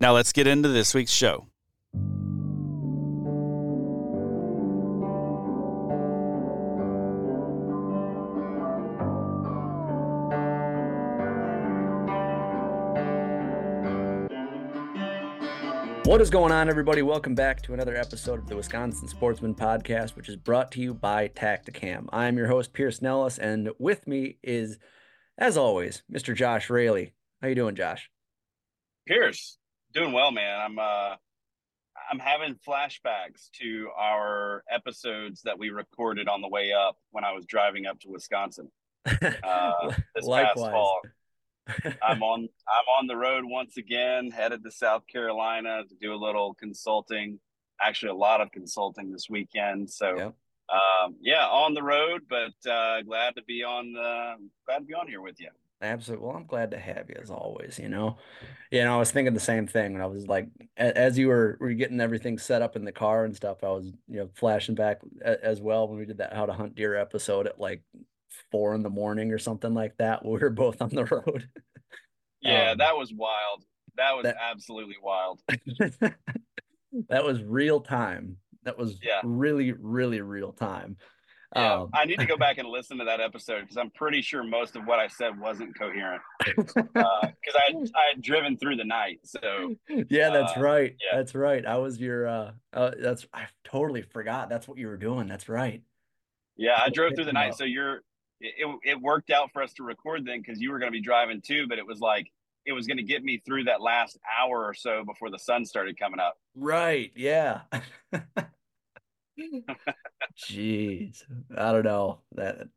Now let's get into this week's show. What is going on, everybody? Welcome back to another episode of the Wisconsin Sportsman Podcast, which is brought to you by Tactacam. I'm your host, Pierce Nellis, and with me is, as always, Mr. Josh Raley. How you doing, Josh? Pierce, doing well, man. I'm uh I'm having flashbacks to our episodes that we recorded on the way up when I was driving up to Wisconsin. Uh, this Likewise. past fall. I'm on I'm on the road once again, headed to South Carolina to do a little consulting. Actually, a lot of consulting this weekend. So, Yep. um, yeah, on the road, but uh, glad to be on the glad to be on here with you. Absolutely. Well, I'm glad to have you as always, you know. You know, I was thinking the same thing when I was like as you were were getting everything set up in the car and stuff, I was, you know, flashing back as well when we did that how to hunt deer episode at like four in the morning or something like that. We were both on the road. Yeah, Um, that was wild. That was that- absolutely wild. That was real time. That was Yeah. really, really real time. Yeah, Um, I need to go back and listen to that episode because I'm pretty sure most of what I said wasn't coherent because I I had driven through the night. So Yeah, that's Uh, right. yeah. That's right. I was your uh, uh that's I totally forgot. That's what you were doing. That's right. yeah, I drove through the night. up. So you're it, it it worked out for us to record then because you were going to be driving too, but it was like it was going to get me through that last hour or so before the sun started coming up. Right. Yeah. Jeez. I don't know. That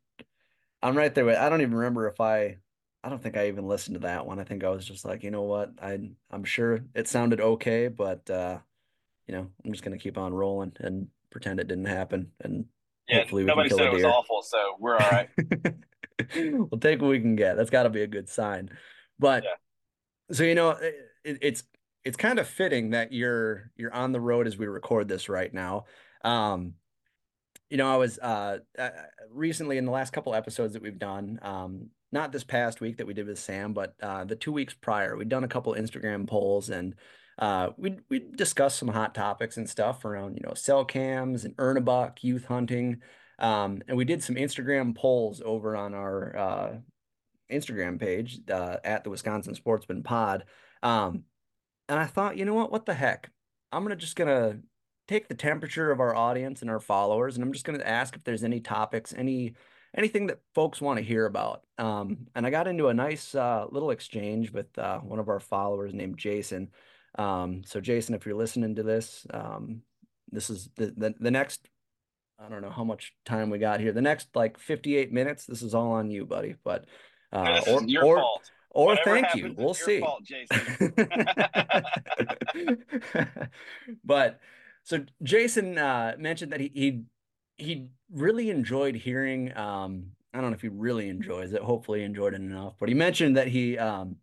I'm right there with I don't even remember if I I don't think I even listened to that one. I think I was just like, you know what? I I'm sure it sounded okay, but uh, you know, I'm just gonna keep on rolling and pretend it didn't happen and Yeah, hopefully we can nobody kill said it was awful, so we're all right. We'll take what we can get. That's got to be a good sign. But Yeah. so you know, it, it's it's kind of fitting that you're you're on the road as we record this right now. Um, you know, I was uh, uh recently in the last couple episodes that we've done, um, not this past week that we did with Sam, but uh, the two weeks prior, we'd done a couple Instagram polls, and uh, we we discussed some hot topics and stuff around you know cell cams and earn a buck, youth hunting, um, and we did some Instagram polls over on our uh, Instagram page uh, at the Wisconsin Sportsman Pod. Um, and I thought, you know what? What the heck? I'm gonna just gonna take the temperature of our audience and our followers, and I'm just gonna ask if there's any topics, any anything that folks want to hear about. Um, and I got into a nice uh, little exchange with uh, one of our followers named Jason. Um, so Jason, if you're listening to this, um, this is the, the the next. I don't know how much time we got here. The next like 58 minutes. This is all on you, buddy. But uh, or, your or, fault. Or Whatever thank you. We'll see. Fault, but so Jason uh, mentioned that he he he really enjoyed hearing. Um, I don't know if he really enjoys it. Hopefully, he enjoyed it enough. But he mentioned that he, um,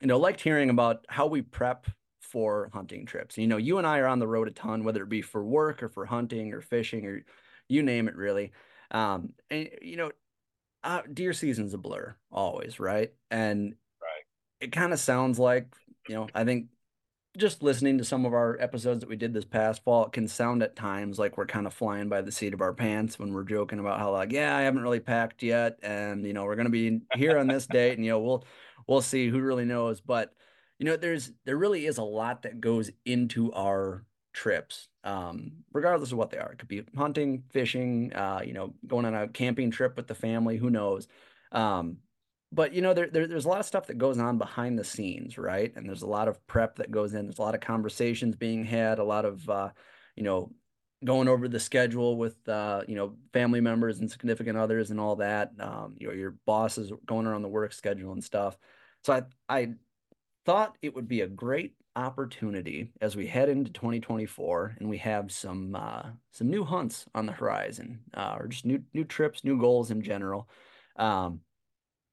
you know, liked hearing about how we prep for hunting trips. You know, you and I are on the road a ton, whether it be for work or for hunting or fishing or you name it, really. Um, and you know, uh, deer season's a blur always, right? And right. it kind of sounds like, you know, I think just listening to some of our episodes that we did this past fall, it can sound at times like we're kind of flying by the seat of our pants when we're joking about how like, yeah, I haven't really packed yet, and you know, we're gonna be here on this date, and you know, we'll we'll see who really knows. But you know, there's there really is a lot that goes into our trips, um, regardless of what they are. It could be hunting, fishing, uh, you know, going on a camping trip with the family, who knows. Um, but you know there, there, there's a lot of stuff that goes on behind the scenes right? And there's a lot of prep that goes in. There's a lot of conversations being had a lot of uh, you know going over the schedule with uh, you know family members and significant others and all that. Um, you know your bosses going around the work schedule and stuff. So i i thought it would be a great opportunity as we head into 2024 and we have some uh, some new hunts on the horizon uh, or just new new trips new goals in general. Um,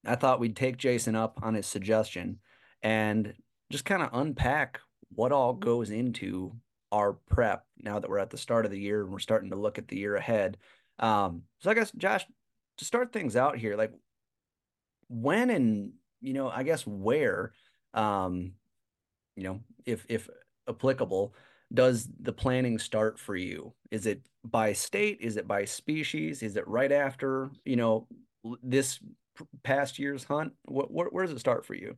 I thought we'd take Jason up on his suggestion and just kind of unpack what all goes into our prep now that we're at the start of the year and we're starting to look at the year ahead. Um, so I guess Josh, to start things out here, like when and you know, I guess where, um, you know, if if applicable, does the planning start for you? Is it by state? Is it by species? Is it right after you know this past year's hunt? What, what where does it start for you?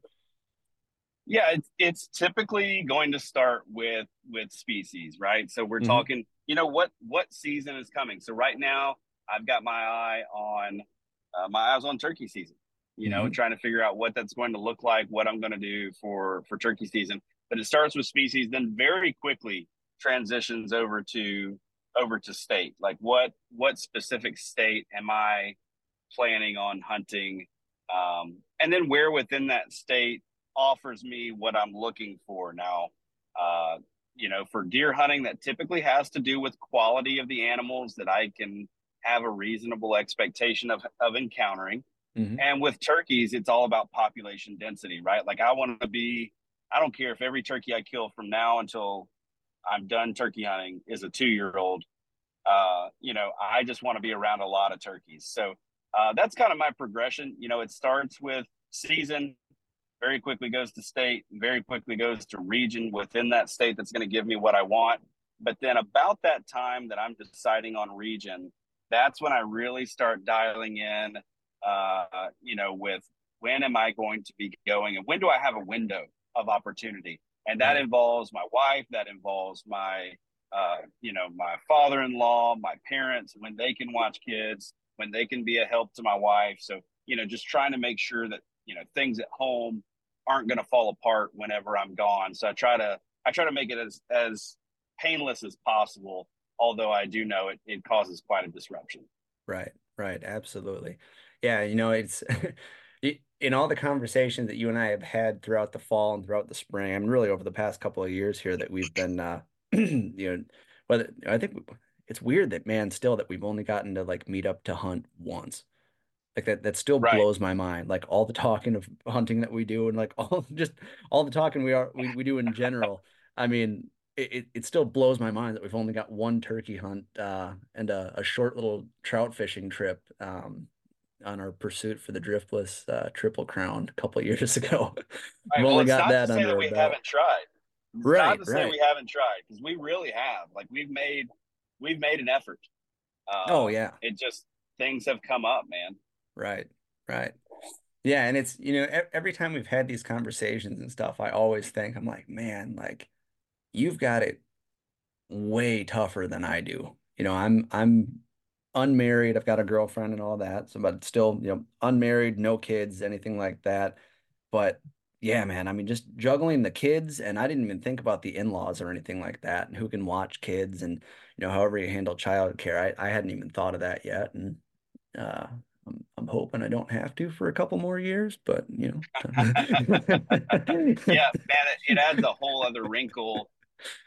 Yeah, it's it's typically going to start with with species, right? So we're mm-hmm. talking, you know, what what season is coming. So right now, I've got my eye on uh, my eyes on turkey season. You know, mm-hmm. trying to figure out what that's going to look like, what I'm going to do for for turkey season. But it starts with species, then very quickly transitions over to over to state. Like what what specific state am I planning on hunting, um, and then where within that state offers me what I'm looking for. Now, uh, you know, for deer hunting, that typically has to do with quality of the animals that I can have a reasonable expectation of of encountering. Mm-hmm. And with turkeys, it's all about population density, right? Like I want to be, I don't care if every turkey I kill from now until I'm done turkey hunting is a two year old. Uh, you know, I just want to be around a lot of turkeys. So uh, that's kind of my progression. You know, it starts with season, very quickly goes to state, very quickly goes to region within that state that's going to give me what I want. But then about that time that I'm deciding on region, that's when I really start dialing in, uh, you know, with when am I going to be going and when do I have a window of opportunity? And that involves my wife, that involves my, uh, you know, my father in law, my parents, when they can watch kids when they can be a help to my wife. So, you know, just trying to make sure that, you know, things at home aren't going to fall apart whenever I'm gone. So I try to, I try to make it as, as painless as possible. Although I do know it, it causes quite a disruption. Right. Right. Absolutely. Yeah. You know, it's, in all the conversations that you and I have had throughout the fall and throughout the spring, I mean, really over the past couple of years here that we've been, uh, you know, whether I think it's weird that man still that we've only gotten to like meet up to hunt once like that that still right. blows my mind like all the talking of hunting that we do and like all just all the talking we are we, we do in general i mean it, it still blows my mind that we've only got one turkey hunt uh, and a, a, short little trout fishing trip um, on our pursuit for the driftless uh, triple crown a couple years ago. Right, we've well, only got that under. That we haven't tried. Right, Not to say we haven't tried because we really have. Like we've made we've made an effort. Uh, Oh yeah. It just things have come up, man. Right, right. Yeah, and it's, you know, every time we've had these conversations and stuff, I always think, I'm like, man, like you've got it way tougher than I do. You know, I'm I'm unmarried, I've got a girlfriend and all that, so but still, you know, unmarried, no kids, anything like that. But yeah, man, I mean, just juggling the kids, and I didn't even think about the in-laws or anything like that, and who can watch kids, and you know, however you handle childcare. I I hadn't even thought of that yet, and uh, I'm I'm hoping I don't have to for a couple more years, but you know. Yeah, man, it, it adds a whole other wrinkle,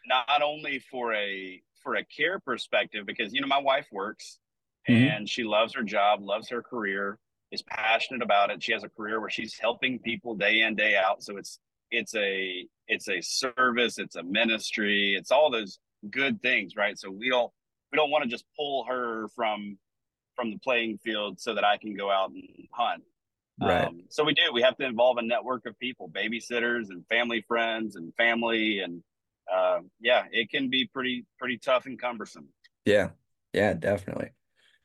not only for a for a care perspective, because you know my wife works Mhm. and she loves her job, loves her career, is passionate about it. She has a career where she's helping people day in day out. So it's it's a it's a service, it's a ministry, it's all those good things, right? So we don't we don't want to just pull her from from the playing field so that I can go out and hunt. Right. Um, so we do. We have to involve a network of people, babysitters and family friends and family, and uh, yeah, it can be pretty pretty tough and cumbersome. Yeah, yeah, definitely.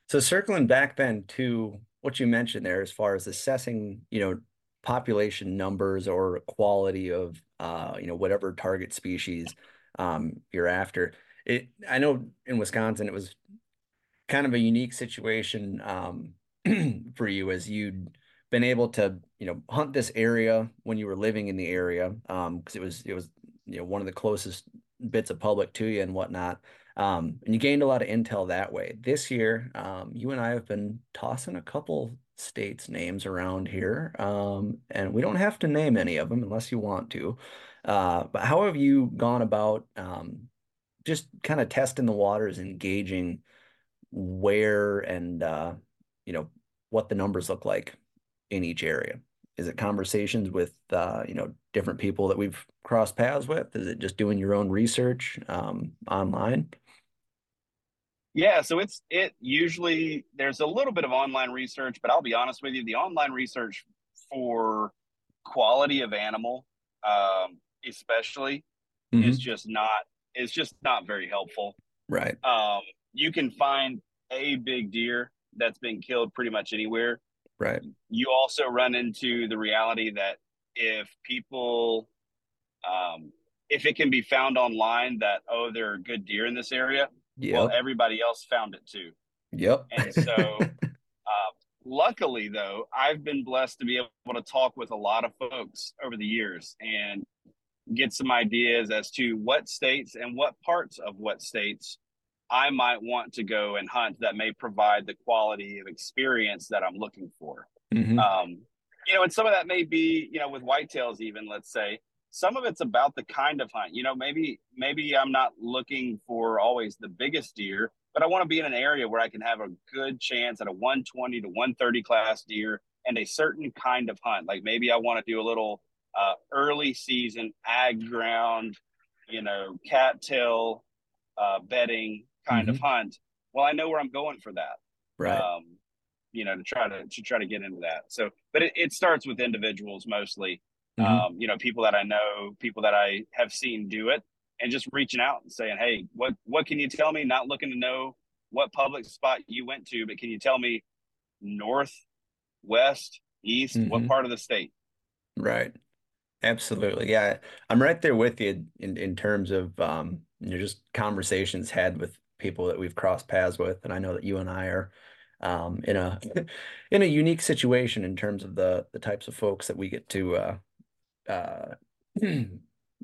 So circling back then to what you mentioned there as far as assessing, you know, population numbers or quality of uh, you know, whatever target species um you're after. It I know in Wisconsin it was kind of a unique situation um for you as you'd been able to, you know, hunt this area when you were living in the area um because it was it was you know one of the closest bits of public to you and whatnot. Um, and you gained a lot of intel that way. This year, um, you and I have been tossing a couple states' names around here, um, and we don't have to name any of them unless you want to. Uh, but how have you gone about um, just kind of testing the waters and gauging where and uh, you know what the numbers look like in each area? Is it conversations with uh, you know different people that we've crossed paths with? Is it just doing your own research um, online? Yeah, so it's it usually there's a little bit of online research, but I'll be honest with you, the online research for quality of animal, um, especially, is just not is just not very helpful. Right. Um, you can find a big deer that's been killed pretty much anywhere. Right. You also run into the reality that if people, um, if it can be found online that oh there are good deer in this area, well Yep. everybody else found it too. Yep. And so, uh, luckily, though, I've been blessed to be able to talk with a lot of folks over the years and get some ideas as to what states and what parts of what states I might want to go and hunt that may provide the quality of experience that I'm looking for. Mhm. Um, you know, and some of that may be, you know, with whitetails, even let's say, some of it's about the kind of hunt. You know, maybe maybe I'm not looking for always the biggest deer, but I want to be in an area where I can have a good chance at a 120 to 130 class deer and a certain kind of hunt. Like maybe I want to do a little uh, early season ag ground, you know, cattail uh, bedding kind of hunt. Well, I know where I'm going for that Right. um, you know, to try to to try to get into that. So, but it, it starts with individuals mostly. Mhm. Um, you know, people that I know, people that I have seen do it, and just reaching out and saying, "Hey, what what can you tell me?" Not looking to know what public spot you went to, but can you tell me north, west, east, what Mhm. part of the state? Right. Absolutely. Yeah. I'm right there with you in, in terms of um, you know, just conversations had with people that we've crossed paths with. And I know that you and I are um, in a in a unique situation in terms of the the types of folks that we get to uh, uh,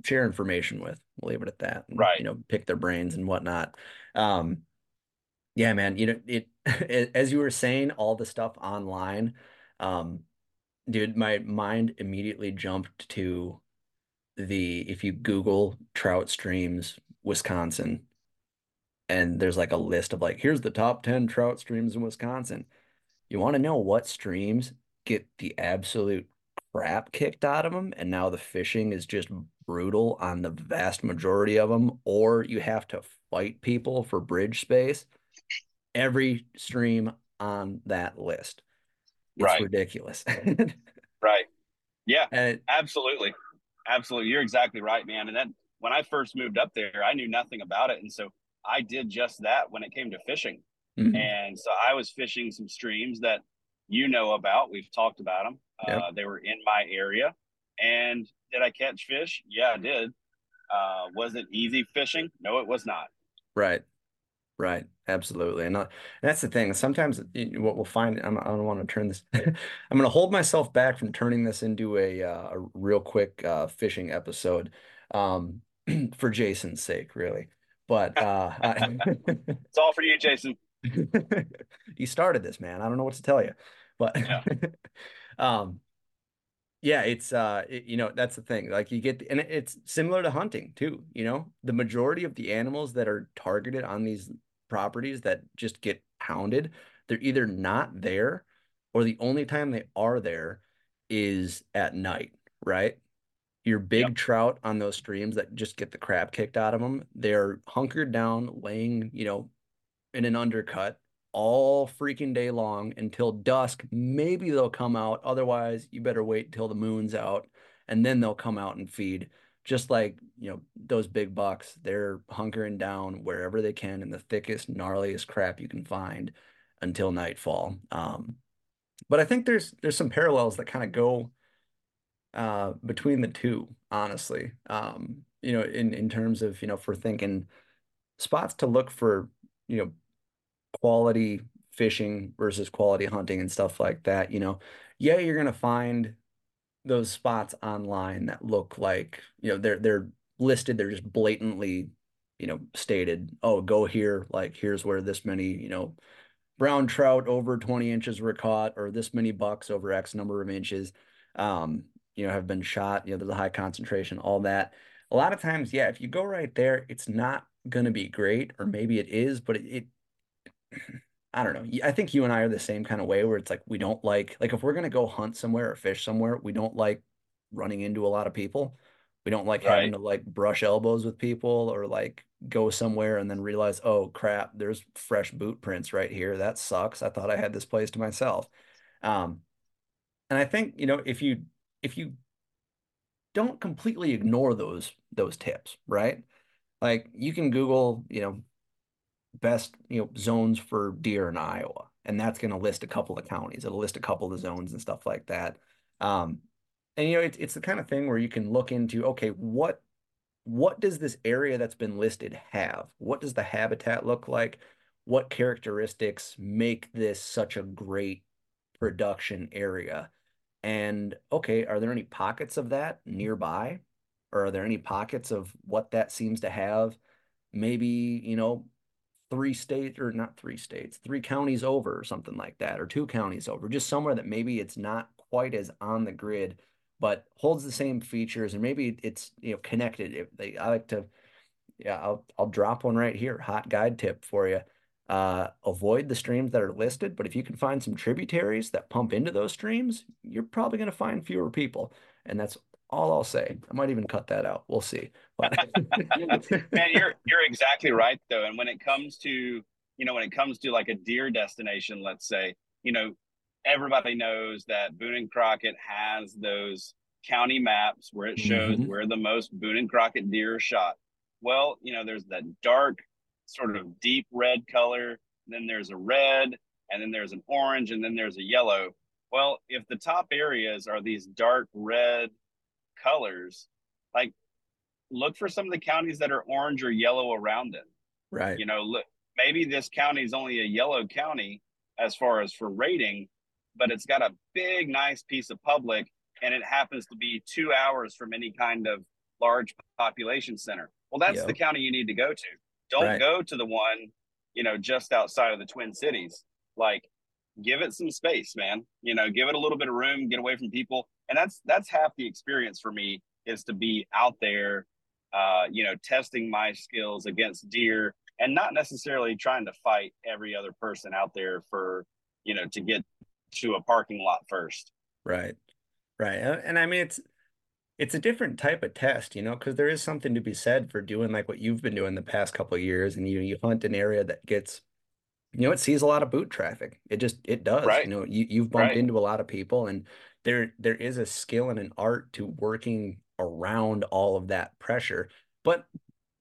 share information with. We'll leave it at that. and, Right. You know, pick their brains and whatnot. Um, yeah, man, you know, it as you were saying, all the stuff online, um, dude, my mind immediately jumped to the if you Google trout streams, Wisconsin, and there's like a list of like, here's the top 10 trout streams in Wisconsin. You want to know what streams get the absolute crap kicked out of them, and now the fishing is just brutal on the vast majority of them, or you have to fight people for bridge space. Every stream on that list. It's Right. ridiculous. Right. Yeah. And Absolutely. Absolutely. You're exactly right, man. And then when I first moved up there, I knew nothing about it. And so I did just that when it came to fishing. Mm-hmm. And so I was fishing some streams that you know about. We've talked about them. Yep. Uh, they were in my area. And did I catch fish? Yeah, I did. Uh, was it easy fishing? No, it was not. Right. Right. Absolutely. And, uh, and that's the thing. Sometimes what we'll find, I'm, I do not want to turn this, I'm going to hold myself back from turning this into a, uh, a real quick uh, fishing episode um, for Jason's sake, really. But uh, it's all for you, Jason. you started this, man. I don't know what to tell you, but yeah. Um, yeah, it's uh, it, you know, that's the thing. Like you get, and it's similar to hunting too. You know, the majority of the animals that are targeted on these properties that just get pounded, they're either not there, or the only time they are there is at night, right? Your big yep. trout on those streams that just get the crap kicked out of them, they're hunkered down, laying, you know, in an undercut all freaking day long until dusk. Maybe they'll come out. Otherwise, you better wait till the moon's out and then they'll come out and feed. Just like, you know, those big bucks, they're hunkering down wherever they can in the thickest, gnarliest crap you can find until nightfall. Um, but I think there's there's some parallels that kind of go uh, between the two, honestly. Um, you know, in in terms of, you know, for thinking spots to look for, you know, quality fishing versus quality hunting and stuff like that, you know, yeah, you're gonna find those spots online that look like, you know, they're they're listed, they're just blatantly, you know, stated, oh, go here, like here's where this many, you know, brown trout over 20 inches were caught, or this many bucks over X number of inches, um, you know, have been shot, you know, there's a high concentration, all that. A lot of times, yeah, if you go right there, it's not gonna be great, or maybe it is, but it, it I don't know. I think you and I are the same kind of way where it's like we don't like like if we're gonna go hunt somewhere or fish somewhere, we don't like running into a lot of people. We don't like right. having to like brush elbows with people or like go somewhere and then realize, oh crap, there's fresh boot prints right here. That sucks. I thought I had this place to myself. Um, and I think you know if you if you don't completely ignore those those tips, right? Like you can Google, you know, best you know zones for deer in Iowa, and that's going to list a couple of counties. It'll list a couple of zones and stuff like that. Um, and you know, it's it's the kind of thing where you can look into okay, what what does this area that's been listed have? What does the habitat look like? What characteristics make this such a great production area? And okay, are there any pockets of that nearby? Or are there any pockets of what that seems to have? Maybe, you know, three states or not three states, three counties over or something like that, or two counties over, just somewhere that maybe it's not quite as on the grid, but holds the same features and maybe it's you know connected. If they, I like to, yeah, I'll I'll drop one right here, hot guide tip for you. Uh, avoid the streams that are listed, but if you can find some tributaries that pump into those streams, you're probably going to find fewer people, and that's all I'll say. I might even cut that out. We'll see. Man, you're you're exactly right though. And when it comes to you know when it comes to like a deer destination, let's say you know everybody knows that Boone and Crockett has those county maps where it shows mm-hmm. where the most Boone and Crockett deer are shot. Well, you know, there's that dark, sort of deep red color, then there's a red, and then there's an orange, and then there's a yellow. Well, if the top areas are these dark red colors, like look for some of the counties that are orange or yellow around them. Right. You know, look, maybe this county is only a yellow county as far as for rating, but it's got a big, nice piece of public and it happens to be two hours from any kind of large population center. Well, that's yep. the county you need to go to. Don't right. go to the one, you know, just outside of the Twin Cities. Like, give it some space, man. You know, give it a little bit of room, get away from people. And that's that's half the experience for me is to be out there uh, you know, testing my skills against deer and not necessarily trying to fight every other person out there for, you know, to get to a parking lot first. Right. Right. And I mean, it's, it's a different type of test, you know, because there is something to be said for doing like what you've been doing the past couple of years, and you you hunt an area that gets, you know, it sees a lot of boot traffic. It just it does. Right. You know, you you've bumped right. into a lot of people, and there there is a skill and an art to working around all of that pressure. but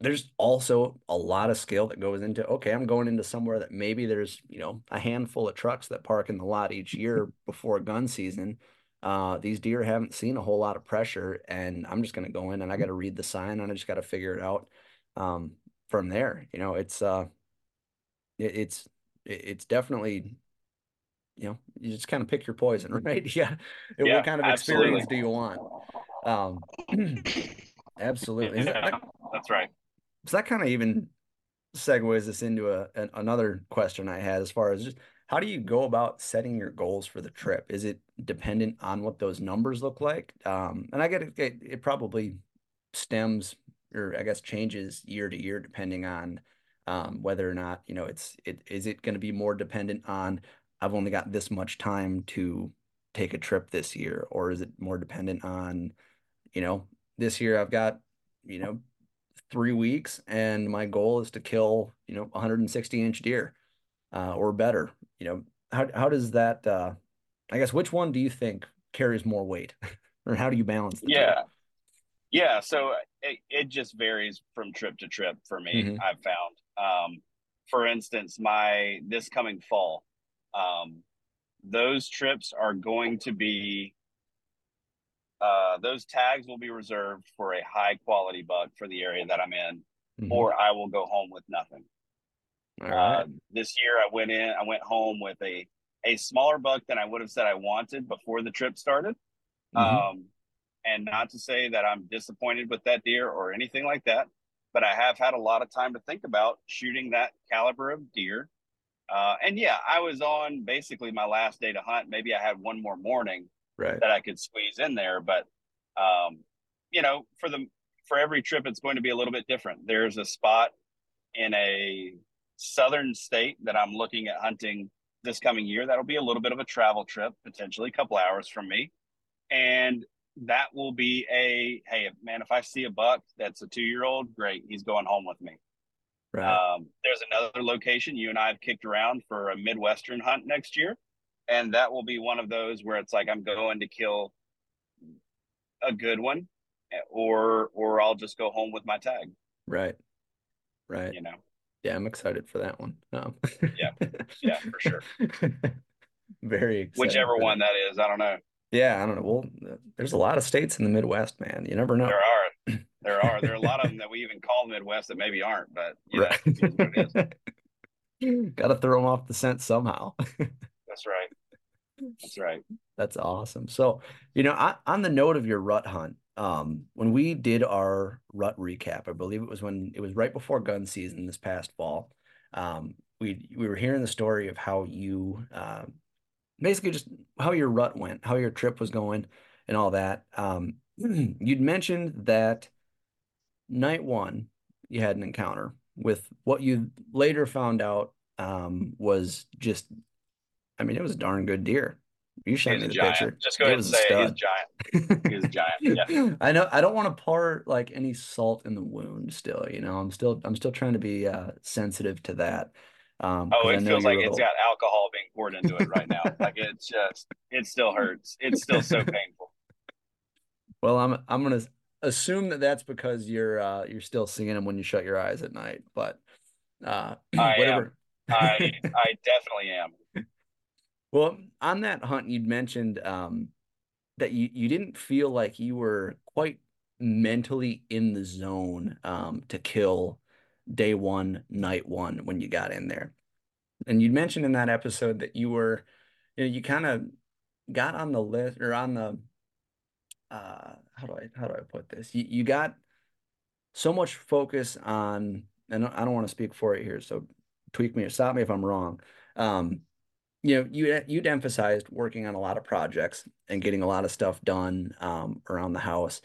there's also a lot of skill that goes into okay i'm going into somewhere that maybe there's you know a handful of trucks that park in the lot each year before gun season uh, these deer haven't seen a whole lot of pressure and i'm just going to go in and i got to read the sign and i just got to figure it out um, from there you know it's uh it, it's it's definitely you know you just kind of pick your poison right yeah, Yeah, what kind of absolutely. experience do you want um absolutely Is that- that's right. so that kind of even segues us into a, an, another question I had as far as just how do you go about setting your goals for the trip? Is it dependent on what those numbers look like? Um, and I get it, it, it probably stems or I guess changes year to year depending on um, whether or not, you know, it's it is it going to be more dependent on I've only got this much time to take a trip this year, or is it more dependent on, you know, this year I've got, you know, three weeks and my goal is to kill you know 160 inch deer uh, or better you know how, how does that uh, i guess which one do you think carries more weight or how do you balance the two? Yeah. Yeah. So it, it just varies from trip to trip for me, Mhm. I've found. Um, for instance, my this coming fall, um, those trips are going to be uh, those tags will be reserved for a high quality buck for the area that I'm in, Mhm. or I will go home with nothing. all right Uh, this year I went in, I went home with a a smaller buck than I would have said I wanted before the trip started. Mhm. Um, and not to say that I'm disappointed with that deer or anything like that, but I have had a lot of time to think about shooting that caliber of deer. Uh, and yeah, I was on basically my last day to hunt. Maybe I had one more morning right that I could squeeze in there, but um, you know, for the for every trip, it's going to be a little bit different. There's a spot in a southern state that I'm looking at hunting this coming year. That'll be a little bit of a travel trip, potentially a couple hours from me, and that will be a hey, man. If I see a buck that's a two year old, great, he's going home with me. Right Um, there's another location you and I have kicked around for a Midwestern hunt next year. And that will be one of those where it's like I'm going to kill a good one or or I'll just go home with my tag, right right you know. yeah i'm excited for that one um, Yeah. Yeah, for sure. very excited Whichever one that. that is, I don't know. Yeah i don't know well there's a lot of states in the midwest man you never know There are there are there are a lot of them that we even call Midwest that maybe aren't, but yeah, know, it is what it is. Got to throw them off the scent somehow. That's right. That's right. That's awesome. So, you know, I, on the note of your rut hunt, um, when we did our rut recap, I believe it was when it was right before gun season this past fall. Um, we we were hearing the story of how you uh, basically just how your rut went, how your trip was going, and all that. Um, you'd mentioned that night one you had an encounter with what you later found out um, was just, I mean, it was a darn good deer. You showed He's me the giant. picture. Just go It ahead and say he's giant. He's a giant. Yeah. I know I don't want to pour like any salt in the wound still, you know. I'm still I'm still trying to be uh sensitive to that. Um, Oh, it feels like a it's little- got alcohol being poured into it right now. like it's just, it still hurts. It's still so painful. Well, I'm I'm gonna assume that that's because you're uh you're still seeing them when you shut your eyes at night, but uh I whatever. I, I definitely am. Well, on that hunt, you'd mentioned um, that you, you didn't feel like you were quite mentally in the zone um, to kill day one, night one when you got in there. And you'd mentioned in that episode that you were, you know, you kind of got on the list or on the, uh, how do I, how do I put this? You, you got so much focus on, and I don't want to speak for it here, so tweak me or stop me if I'm wrong. Um, you know, you you'd emphasized working on a lot of projects and getting a lot of stuff done um, around the house,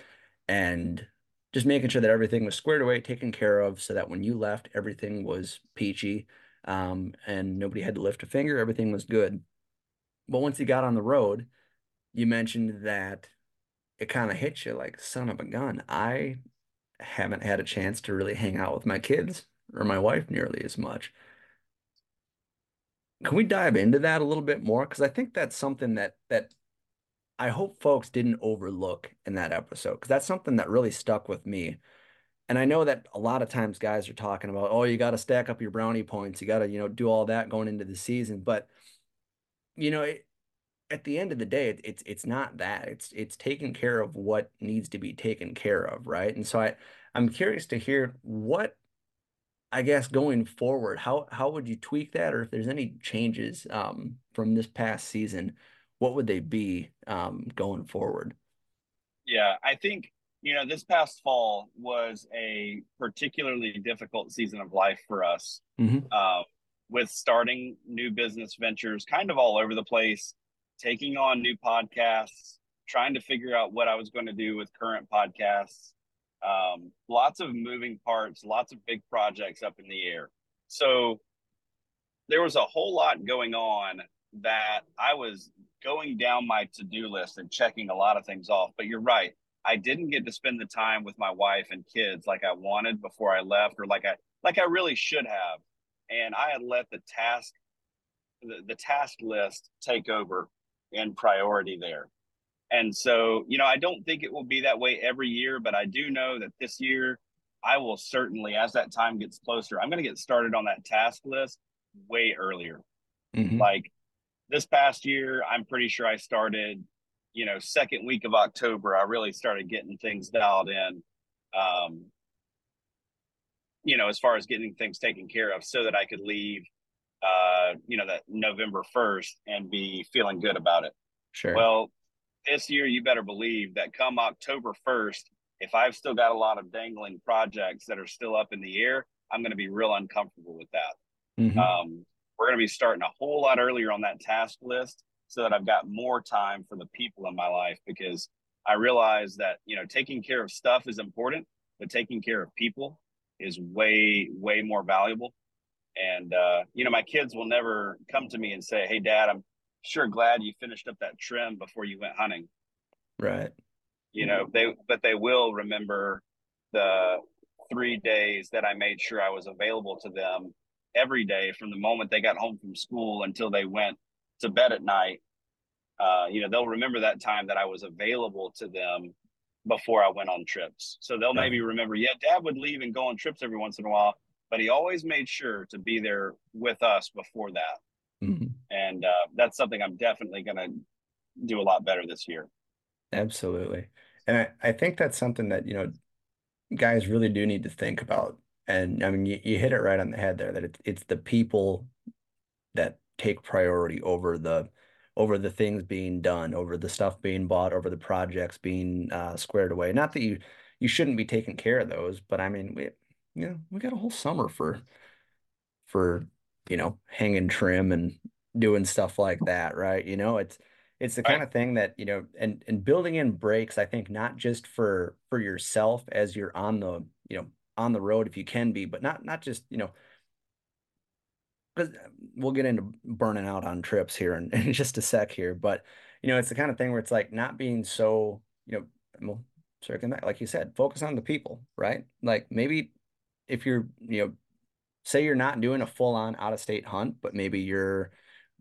and just making sure that everything was squared away, taken care of, so that when you left, everything was peachy, um, and nobody had to lift a finger. Everything was good. But once you got on the road, you mentioned that it kind of hit you like son of a gun. I haven't had a chance to really hang out with my kids or my wife nearly as much. Can we dive into that a little bit more? Because I think that's something that that I hope folks didn't overlook in that episode. Because that's something that really stuck with me. and I know that a lot of times guys are talking about, oh, you got to stack up your brownie points. You got to, you know, do all that going into the season. But, you know, it, at the end of the day, it, it's it's not that. It's it's taking care of what needs to be taken care of, right? And so I I'm curious to hear what I guess going forward, how how would you tweak that, or if there's any changes um, from this past season, what would they be um, going forward? Yeah, I think you know, this past fall was a particularly difficult season of life for us mm-hmm. uh, with starting new business ventures kind of all over the place, taking on new podcasts, trying to figure out what I was going to do with current podcasts. Um, lots of moving parts, lots of big projects up in the air. So there was a whole lot going on that I was going down my to do list and checking a lot of things off. But you're right I didn't get to spend the time with my wife and kids like I wanted before I left, or like I like I really should have. And I had let the task the, the task list take over in priority there. And so, you know, I don't think it will be that way every year, but I do know that this year I will certainly, as that time gets closer, I'm going to get started on that task list way earlier. Mm-hmm. Like this past year, I'm pretty sure I started you know, second week of October, I really started getting things dialed in. Um, you know, as far as getting things taken care of so that I could leave, uh, you know, that November 1st and be feeling good about it. Sure. Well, this year, you better believe that come October 1st, if I've still got a lot of dangling projects that are still up in the air, I'm going to be real uncomfortable with that. Mm-hmm. Um, we're going to be starting a whole lot earlier on that task list so that I've got more time for the people in my life because I realize that, you know, taking care of stuff is important, but taking care of people is way, way more valuable. And, uh, you know, my kids will never come to me and say, Hey, dad, I'm sure glad you finished up that trim before you went hunting. Right. You know, they, but they will remember the three days that I made sure I was available to them every day from the moment they got home from school until they went to bed at night, uh, you know, they'll remember that time that I was available to them before I went on trips. So they'll right. maybe remember, yeah, dad would leave and go on trips every once in a while, but he always made sure to be there with us before that. Mm-hmm. And uh, that's something I'm definitely going to do a lot better this year. Absolutely. And I, I think that's something that, you know, guys really do need to think about. And I mean, you, you hit it right on the head there that it's, it's the people that take priority over the over the things being done, over the stuff being bought, over the projects being uh, squared away. Not that you you shouldn't be taking care of those, but I mean, we you know we got a whole summer for for you know hanging trim and doing stuff like that, right? You know, it's it's the kind of thing that you know, and and building in breaks. I think not just for for yourself as you're on the you know on the road if you can be, but not not just you know because uh, we'll get into burning out on trips here in, in just a sec here, but you know, it's the kind of thing where it's like not being so, you know, well, back, like you said, focus on the people, right? Like maybe if you're, you know, say you're not doing a full on out of state hunt, but maybe you're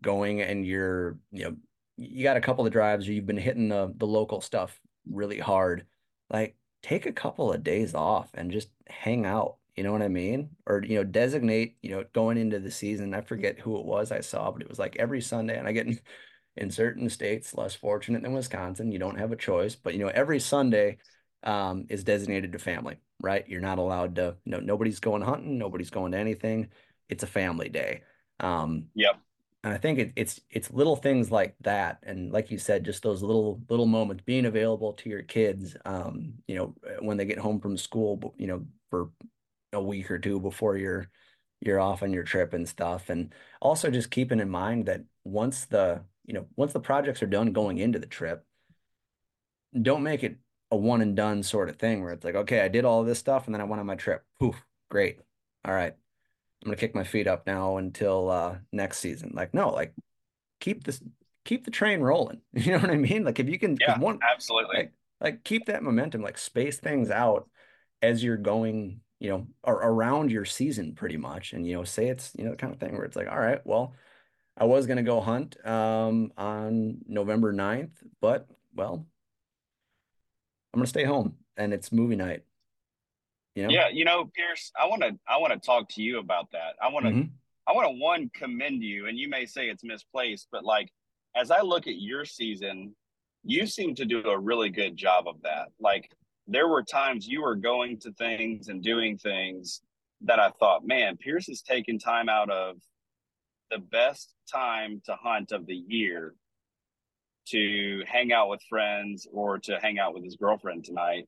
going and you're, you know, you got a couple of drives or you've been hitting the the local stuff really hard. Like take a couple of days off and just hang out you know what I mean? Or, you know, designate, you know, going into the season. I forget who it was I saw, but it was like every Sunday. And I get in, in certain states less fortunate than Wisconsin. You don't have a choice, but, you know, every Sunday um, is designated to family, right? You're not allowed to, you know, nobody's going hunting, nobody's going to anything. It's a family day. Um, yep. And I think it, it's it's little things like that, and like you said, just those little little moments, being available to your kids, um, you know, when they get home from school, you know, for a week or two before you're you're off on your trip and stuff. And also just keeping in mind that once the you know once the projects are done going into the trip don't make it a one and done sort of thing where it's like okay i did all this stuff and then i went on my trip. Poof great. All right i'm gonna kick my feet up now until uh next season like no like keep this keep the train rolling you know what i mean like if you can yeah one absolutely like, like keep that momentum like space things out as you're going you know, or around your season pretty much. And, you know, say it's, you know, the kind of thing where it's like, all right, well, I was going to go hunt um, on November 9th, but well, I'm going to stay home and it's movie night. You know? Yeah, you know, Pierce, I want to I want to talk to you about that. I want to Mhm. I want to one commend you, and you may say it's misplaced, but like as I look at your season, you seem to do a really good job of that. Like there were times you were going to things and doing things that I thought, man, Pierce is taking time out of the best time to hunt of the year to hang out with friends or to hang out with his girlfriend tonight.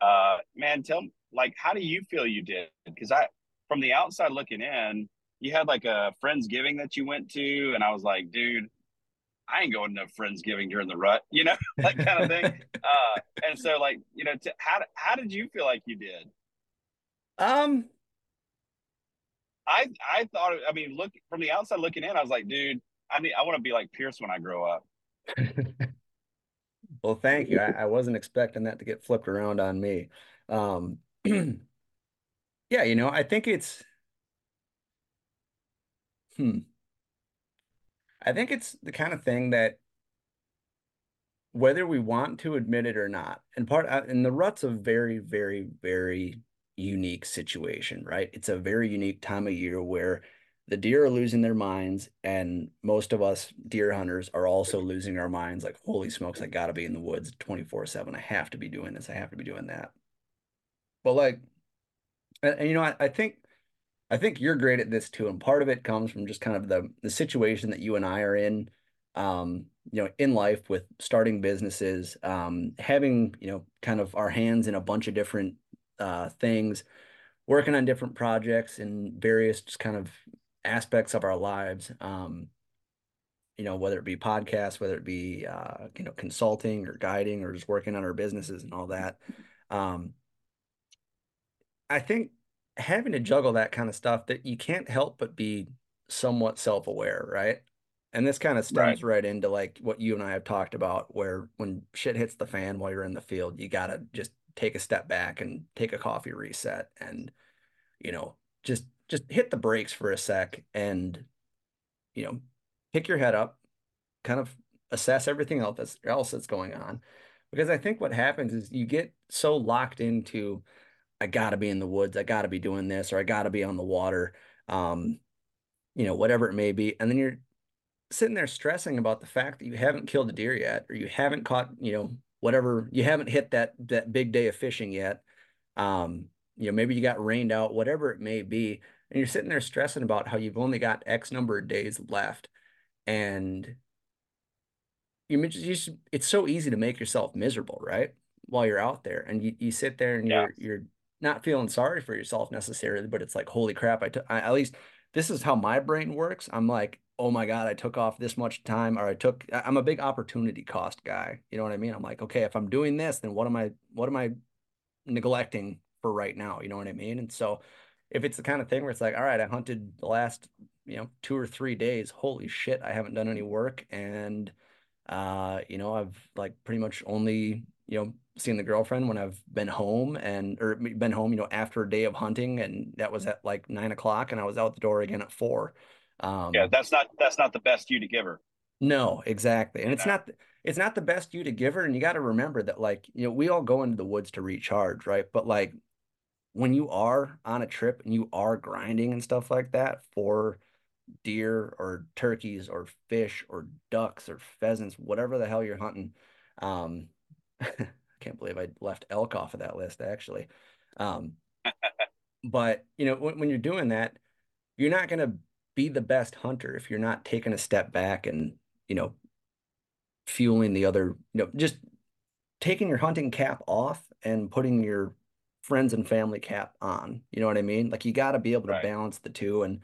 Uh, man, tell like how do you feel you did? Because I, from the outside looking in, you had like a friendsgiving that you went to, and I was like, dude, I ain't going to no friendsgiving during the rut, you know, that kind of thing. uh, and so, like, you know, t- how how did you feel like you did? Um, I I thought, I mean, look from the outside looking in, I was like, dude, I mean, I want to be like Pierce when I grow up. well, thank you. I, I wasn't expecting that to get flipped around on me. Um, yeah, you know, I think it's, hmm, I think it's the kind of thing that whether we want to admit it or not, and part, uh, and the rut's a very, very, very unique situation, right? It's a very unique time of year where the deer are losing their minds, and most of us deer hunters are also losing our minds. Like, holy smokes, I gotta be in the woods 24/7. I have to be doing this. I have to be doing that. But like, and, and you know, I, I think I think you're great at this too, and part of it comes from just kind of the the situation that you and I are in, um, you know, in life with starting businesses, um, having, you know, kind of our hands in a bunch of different uh, things, working on different projects in various just kind of aspects of our lives. Um, you know, whether it be podcasts, whether it be uh, you know, consulting or guiding or just working on our businesses and all that. Um, I think having to juggle that kind of stuff that you can't help but be somewhat self-aware, right? And this kind of stems right. right into like what you and I have talked about, where when shit hits the fan while you're in the field, you gotta just take a step back and take a coffee reset and, you know, just just hit the brakes for a sec and, you know, pick your head up, kind of assess everything else that's else that's going on. Because I think what happens is you get so locked into I gotta be in the woods, I gotta be doing this, or I gotta be on the water, um, you know, whatever it may be. And then you're sitting there stressing about the fact that you haven't killed a deer yet, or you haven't caught, you know, whatever, you haven't hit that that big day of fishing yet. Um, you know, maybe you got rained out, whatever it may be, and you're sitting there stressing about how you've only got X number of days left. And you just, you just it's so easy to make yourself miserable, right? While you're out there. And you, you sit there and yeah. you're you're not feeling sorry for yourself necessarily, but it's like, holy crap, I took at least this is how my brain works. I'm like, oh my God, I took off this much time, or I took I'm a big opportunity cost guy. You know what I mean? I'm like, okay, if I'm doing this, then what am I what am I neglecting for right now? You know what I mean? And so if it's the kind of thing where it's like, all right, I hunted the last, you know, two or three days, holy shit, I haven't done any work. And uh, you know, I've like pretty much only, you know, seen the girlfriend when I've been home and or been home, you know, after a day of hunting, and that was at like nine o'clock, and I was out the door again at four. Um, yeah, that's not that's not the best you to give her. No, exactly, and it's not it's not the best you to give her, and you got to remember that, like, you know, we all go into the woods to recharge, right? But like, when you are on a trip and you are grinding and stuff like that for deer or turkeys or fish or ducks or pheasants, whatever the hell you're hunting, um, can't believe I left elk off of that list actually. Um, but you know, when, when you're doing that, you're not going to be the best hunter if you're not taking a step back and, you know, fueling the other, you know, just taking your hunting cap off and putting your friends and family cap on. You know what I mean? Like you got to be able to right. balance the two and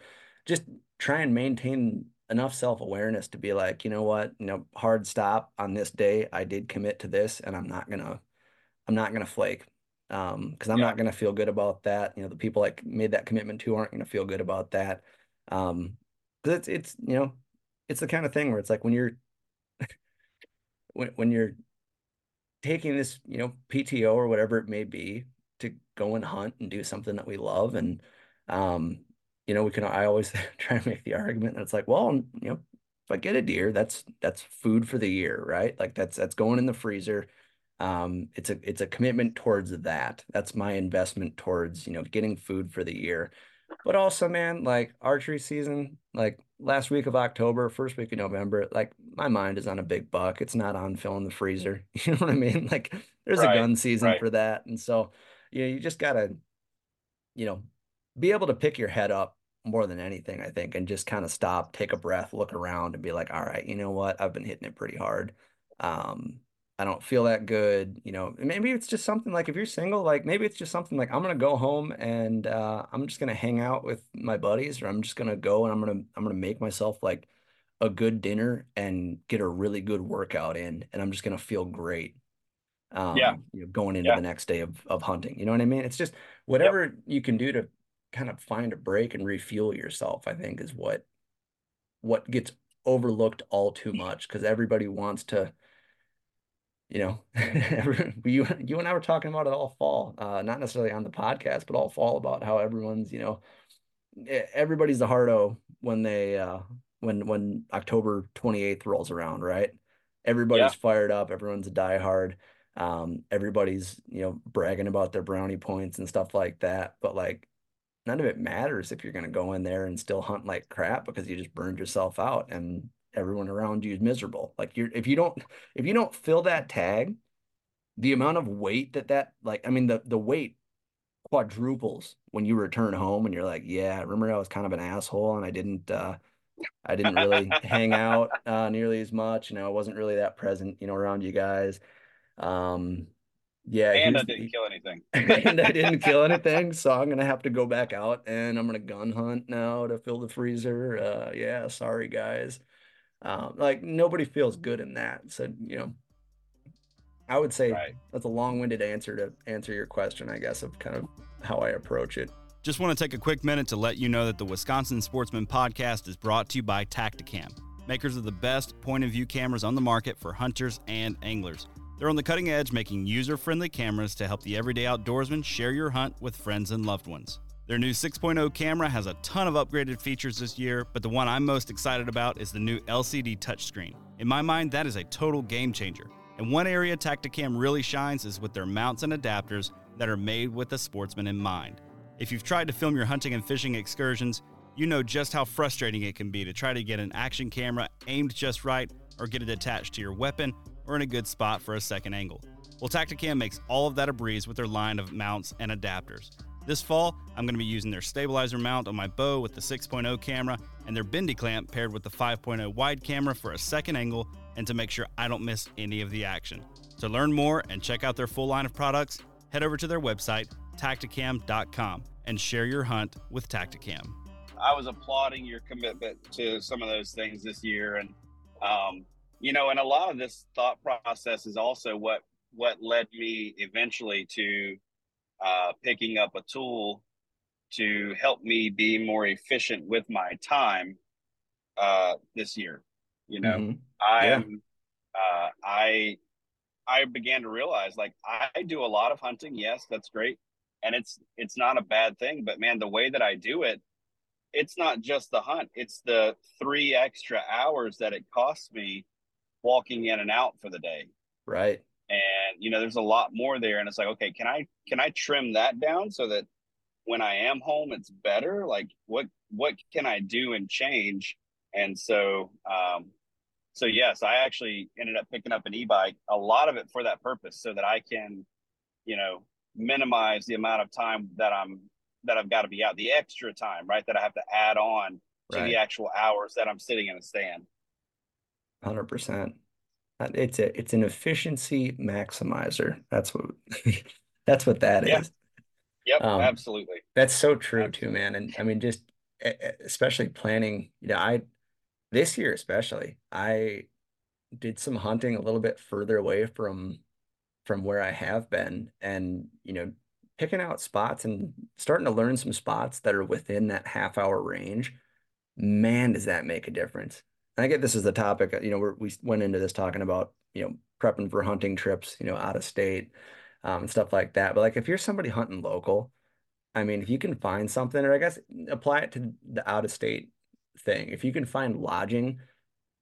just try and maintain enough self-awareness to be like, you know what, you know, hard stop on this day. I did commit to this and I'm not going to I'm not going to flake um because I'm yeah. not going to feel good about that. You know, the people I made that commitment to aren't going to feel good about that. Um cuz it's it's, you know, it's the kind of thing where it's like when you're when when you're taking this, you know, PTO or whatever it may be to go and hunt and do something that we love and um you know, we can I always try and make the argument that it's like, well, you know, if I get a deer, that's that's food for the year, right? Like that's that's going in the freezer Um, it's a it's a commitment towards that. That's my investment towards, you know, getting food for the year. But also, man, like archery season, like last week of October, first week of November, like my mind is on a big buck. It's not on filling the freezer. You know what I mean? Like there's Right, a gun season right. for that. And so, you know, you just gotta, you know, be able to pick your head up more than anything, I think, and just kind of stop, take a breath, look around and be like, all right, you know what? I've been hitting it pretty hard. Um, I don't feel that good. You know, maybe it's just something like if you're single, like maybe it's just something like I'm gonna go home and uh, I'm just gonna hang out with my buddies, or I'm just gonna go and I'm gonna I'm gonna make myself like a good dinner and get a really good workout in, and I'm just gonna feel great. Um, Yeah. you know, going into Yeah. the next day of of hunting. You know what I mean? It's just whatever you can do to kind of find a break and refuel yourself, I think is what what gets overlooked all too much because everybody wants to you know, you you and I were talking about it all fall, uh, not necessarily on the podcast, but all fall about how everyone's, you know, everybody's a hardo when they uh when when October 28th rolls around, right? Everybody's fired up, everyone's a diehard. Um, everybody's, you know, bragging about their brownie points and stuff like that. But like none of it matters if you're gonna go in there and still hunt like crap because you just burned yourself out and everyone around you is miserable. Like you're if you don't if you don't fill that tag, the amount of weight that that like I mean the the weight quadruples when you return home and you're like, yeah, remember I was kind of an asshole and I didn't uh I didn't really hang out uh nearly as much, you know, I wasn't really that present, you know, around you guys. Um yeah, and I didn't kill anything. and I didn't kill anything, so I'm gonna have to go back out and I'm gonna gun hunt now to fill the freezer. Uh, yeah, sorry guys. Um, like nobody feels good in that. So you know, I would say Right. that's a long-winded answer to answer your question, I guess, of kind of how I approach it. Just want to take a quick minute to let you know that the Wisconsin Sportsman Podcast is brought to you by Tactacam, makers of the best point of view cameras on the market for hunters and anglers. They're on the cutting edge, making user friendly cameras to help the everyday outdoorsman share your hunt with friends and loved ones. Their new 6.0 camera has a ton of upgraded features this year, but the one I'm most excited about is the new LCD touchscreen. In my mind, that is a total game changer. And one area Tactacam really shines is with their mounts and adapters that are made with the sportsman in mind. If you've tried to film your hunting and fishing excursions, you know just how frustrating it can be to try to get an action camera aimed just right or get it attached to your weapon or in a good spot for a second angle. Well, Tactacam makes all of that a breeze with their line of mounts and adapters. This fall, I'm going to be using their stabilizer mount on my bow with the 6.0 camera and their bendy clamp paired with the 5.0 wide camera for a second angle and to make sure I don't miss any of the action. To learn more and check out their full line of products, head over to their website, tactacam.com, and share your hunt with Tactacam. I was applauding your commitment to some of those things this year, and um, you know, and a lot of this thought process is also what what led me eventually to uh, picking up a tool to help me be more efficient with my time uh, this year. You know, Mhm. I Yeah. uh, I I began to realize like I do a lot of hunting. Yes, that's great, and it's it's not a bad thing. But man, the way that I do it, it's not just the hunt; it's the three extra hours that it costs me walking in and out for the day. Right. And you know, there's a lot more there, and it's like, okay, can I can I trim that down so that when I am home, it's better? Like, what what can I do and change? And so, um, so yes, I actually ended up picking up an e-bike, a lot of it for that purpose, so that I can, you know, minimize the amount of time that I'm that I've got to be out, the extra time, right, that I have to add on to Right. the actual hours that I'm sitting in a stand. Hundred percent. It's a it's an efficiency maximizer. That's what that's what that Yeah. is. Yep, Um, absolutely. That's so true too, man. And I mean, just especially planning, you know, I this year especially, I did some hunting a little bit further away from from where I have been and, you know, picking out spots and starting to learn some spots that are within that half hour range. Man, does that make a difference. And I get this is the topic, you know, we're, we went into this talking about, you know, prepping for hunting trips, you know, out of state, um, stuff like that. But like if you're somebody hunting local, I mean, if you can find something, or I guess apply it to the out of state thing. If you can find lodging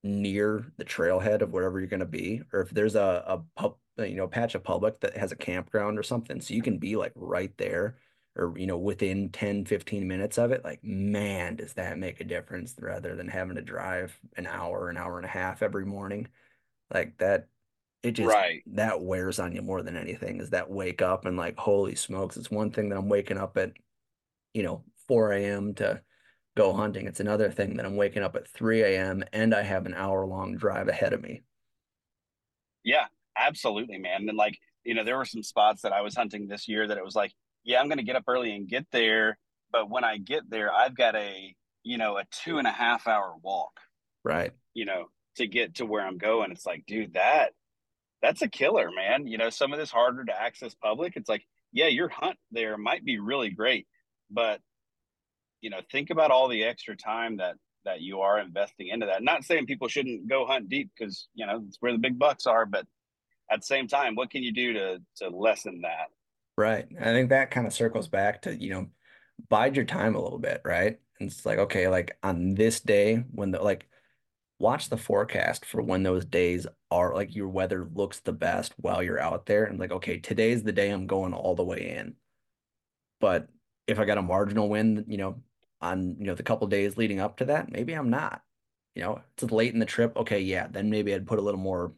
near the trailhead of wherever you're going to be, or if there's a, a pub, you know, patch of public that has a campground or something, so you can be like right there or you know within 10 15 minutes of it like man does that make a difference rather than having to drive an hour an hour and a half every morning like that it just Right. that wears on you more than anything is that wake up and like holy smokes it's one thing that i'm waking up at you know 4 a.m to go hunting it's another thing that i'm waking up at 3 a.m and i have an hour long drive ahead of me Yeah, absolutely, man. And like, you know, there were some spots that I was hunting this year that it was like, yeah, I'm going to get up early and get there. But when I get there, I've got a, you know, a two and a half hour walk, right you know, to get to where I'm going. It's like, dude, that, that's a killer, man. You know, some of this harder to access public. It's like, yeah, your hunt there might be really great, but, you know, think about all the extra time that, that you are investing into that. Not saying people shouldn't go hunt deep because, you know, it's where the big bucks are, but at the same time, what can you do to to lessen that? Right. I think that kind of circles back to, you know, bide your time a little bit, right? And it's like, okay, like on this day when the like watch the forecast for when those days are like your weather looks the best while you're out there and like, okay, today's the day I'm going all the way in. But if I got a marginal win, you know, on, you know, the couple days leading up to that, maybe I'm not. You know, it's late in the trip. Okay, yeah, then maybe I'd put a little more,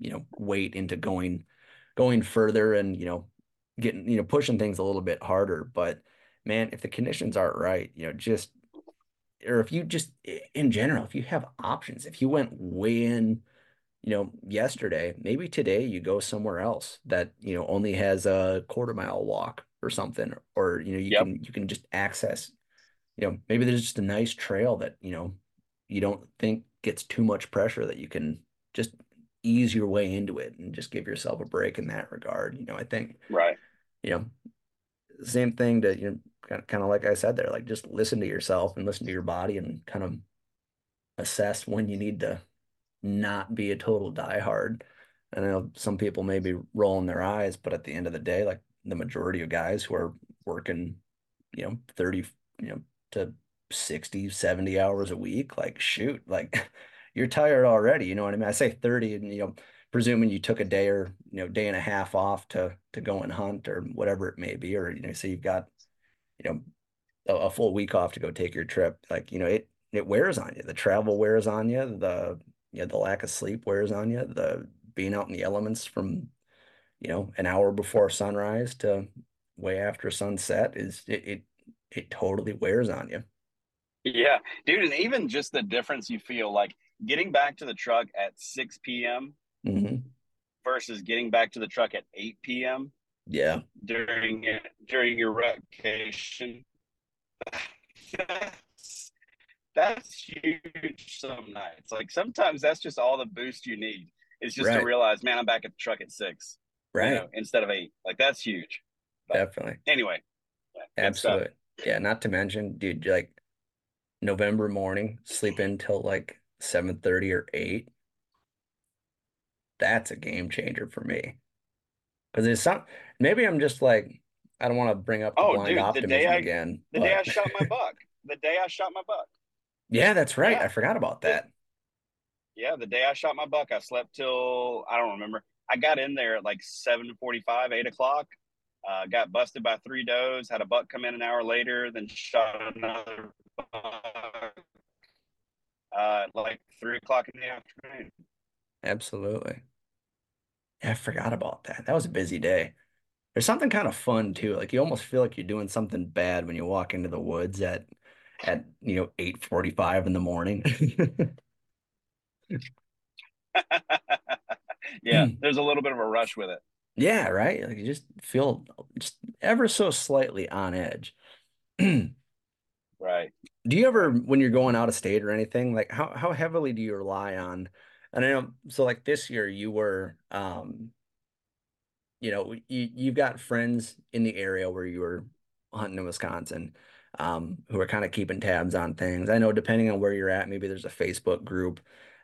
you know, weight into going going further and, you know, getting, you know, pushing things a little bit harder. But man, if the conditions aren't right, you know, just or if you just in general, if you have options, if you went way in, you know, yesterday, maybe today you go somewhere else that, you know, only has a quarter mile walk or something, or you know, you Yep. can you can just access, you know, maybe there's just a nice trail that, you know, you don't think gets too much pressure that you can just ease your way into it and just give yourself a break in that regard. You know, I think, Right. You know, same thing to, you know, kind of, like I said there, like just listen to yourself and listen to your body and kind of assess when you need to not be a total diehard. And I know some people may be rolling their eyes, but at the end of the day, like the majority of guys who are working, you know, 30, you know, to 60, 70 hours a week, like shoot, like you're tired already. You know what I mean? I say 30 and, you know, presuming you took a day or, you know, day and a half off to to go and hunt or whatever it may be, or, you know, say you've got, you know, a, a full week off to go take your trip. Like, you know, it it wears on you. The travel wears on you. The you know, the lack of sleep wears on you. The being out in the elements from, you know, an hour before sunrise to way after sunset is it it, it totally wears on you. Yeah, dude, and even just the difference you feel like getting back to the truck at 6 p.m. hmm versus getting back to the truck at 8 p.m. Yeah. during during your vacation. That's, that's huge some nights. Like sometimes that's just all the boost you need is just Right. to realize, man, I'm back at the truck at six, you Right. know, instead of eight. Like that's huge. But Definitely. anyway, yeah. Absolutely. Yeah, not to mention, dude, like November morning, sleep in till like 7:30 or 8. That's a game changer for me. Because it's some maybe I'm just like I don't want to bring up the Oh, blind dude, optimism I- again. The day I shot my buck, the day I shot my buck. Yeah, that's right. Yeah. I forgot about that. Yeah, the day I shot my buck, I slept till I don't remember. I got in there at like seven forty-five, eight o'clock. Uh, got busted by three does. Had a buck come in an hour later. Then shot another buck uh, like three o'clock in the afternoon. Absolutely. I forgot about that. That was a busy day. There's something kind of fun too. Like you almost feel like you're doing something bad when you walk into the woods at at you know 8:45 in the morning. yeah, Hmm. there's a little bit of a rush with it. Yeah, right. Like you just feel just ever so slightly on edge. Right. Do you ever, when you're going out of state or anything, like how how heavily do you rely on? And I know, so like this year you were, um, you know, you you've got friends in the area where you were hunting in Wisconsin, um, who are kind of keeping tabs on things. I know depending on where you're at, maybe there's a Facebook group,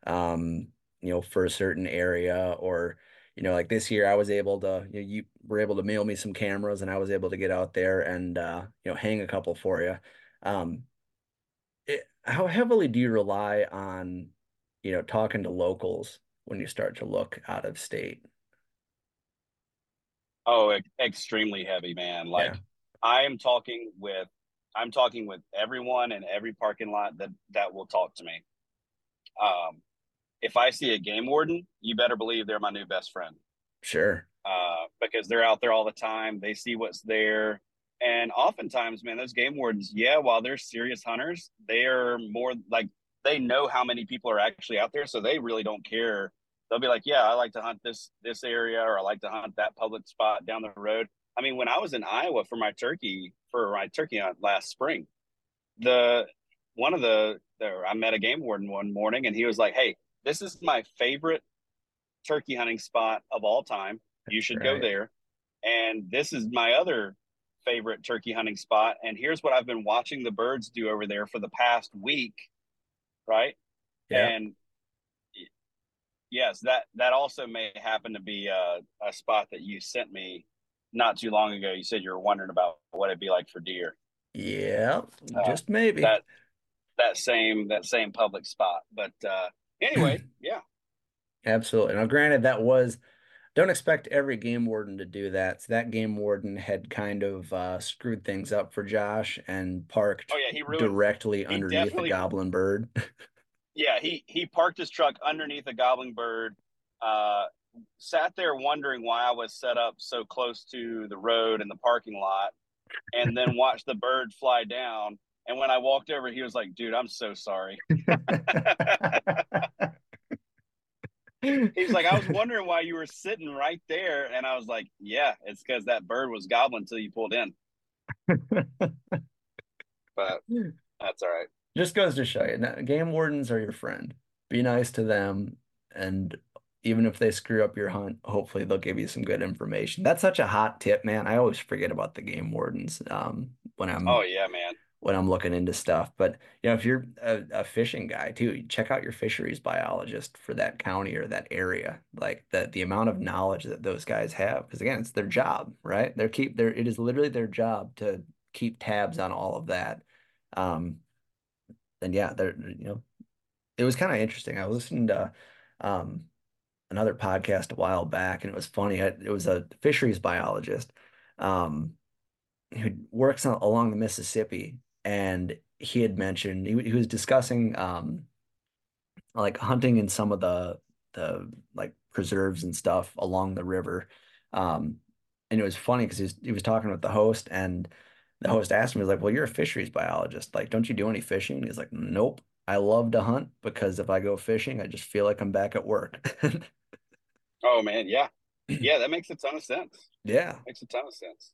um, you know, for a certain area, or you know, like this year I was able to, you know, you were able to mail me some cameras, and I was able to get out there and uh, you know, hang a couple for you. Um, it, how heavily do you rely on, you know, talking to locals when you start to look out of state? Oh, e- extremely heavy, man. Like Yeah. I am talking with I'm talking with everyone in every parking lot that that will talk to me. Um, if I see a game warden, you better believe they're my new best friend. Sure. Uh, because they're out there all the time. They see what's there. And oftentimes, man, those game wardens, yeah, while they're serious hunters, they are more like they know how many people are actually out there. So they really don't care. They'll be like, Yeah, I like to hunt this this area or I like to hunt that public spot down the road. I mean, when I was in Iowa for my turkey for my turkey hunt last spring, the one of the, the I met a game warden one morning and he was like, Hey, this is my favorite turkey hunting spot of all time. You should go there. And this is my other favorite turkey hunting spot. And here's what I've been watching the birds do over there for the past week. Right. Yeah. And yes, that that also may happen to be a, a spot that you sent me not too long ago. You said you were wondering about what it'd be like for deer. Yeah. Uh, Just maybe. That that same that same public spot. But uh anyway, yeah. Absolutely. Now, granted, that was don't expect every game warden to do that. So that game warden had kind of uh, screwed things up for Josh and parked Oh yeah, he ruined directly underneath the goblin bird. yeah, he he parked his truck underneath a goblin bird. Uh, sat there wondering why I was set up so close to the road and the parking lot, and then watched the bird fly down. And when I walked over, he was like, "Dude, I'm so sorry." He's like, "I was wondering why you were sitting right there," and I was like, "Yeah, it's because that bird was gobbling until you pulled in." But that's all right. Just goes to show you, now, game wardens are your friend. Be nice to them, and even if they screw up your hunt, hopefully they'll give you some good information. That's such a hot tip, man. I always forget about the game wardens um, when I'm Oh yeah, man. When I'm looking into stuff. But you know, if you're a, a fishing guy too, check out your fisheries biologist for that county or that area. Like the the amount of knowledge that those guys have, because again, it's their job, right? They're keep their it is literally their job to keep tabs on all of that. Um, and yeah, they're you know, it was kind of interesting. I was listening to um another podcast a while back, and it was funny. I, it was a fisheries biologist. Um, who works on, along the Mississippi, and he had mentioned he, he was discussing um like hunting in some of the the like preserves and stuff along the river. Um, and it was funny because he was, he was talking with the host, and the host asked him, he was like, "Well, you're a fisheries biologist. Like, don't you do any fishing?" He's like, "Nope. I love to hunt because if I go fishing, I just feel like I'm back at work." Oh man, yeah, yeah. That makes a ton of sense. Yeah. Makes a ton of sense.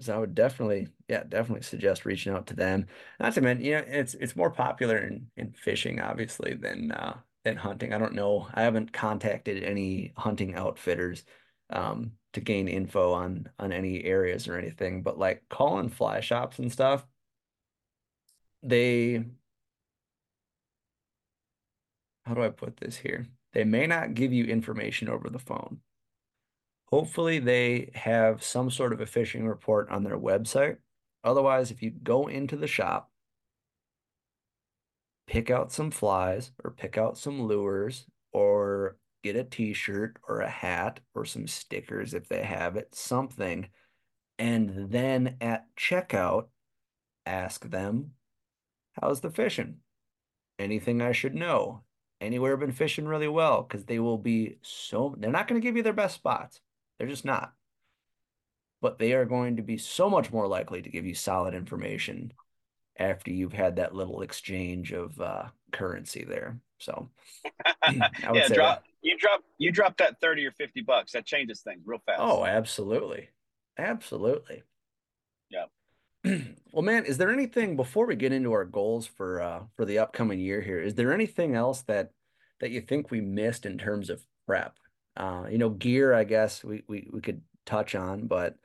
So I would definitely, yeah, definitely suggest reaching out to them. Not to mention, you know, it's it's more popular in in fishing, obviously, than uh than hunting. I don't know. I haven't contacted any hunting outfitters um to gain info on on any areas or anything, but like calling fly shops and stuff, they how do I put this here? They may not give you information over the phone. Hopefully, they have some sort of a fishing report on their website. Otherwise, if you go into the shop, pick out some flies or pick out some lures or get a t-shirt or a hat or some stickers if they have it, something. And then at checkout, ask them, how's the fishing? Anything I should know? Anywhere been fishing really well? Because they will be so, they're not going to give you their best spots. They're just not. But they are going to be so much more likely to give you solid information after you've had that little exchange of uh, currency there. So I would yeah, say drop you drop you drop that thirty or fifty bucks. That changes things real fast. Oh, absolutely. Absolutely. Yeah. Well, man, is there anything before we get into our goals for uh for the upcoming year here? Is there anything else that that you think we missed in terms of prep? Uh, you know, gear, I guess we we we could touch on, but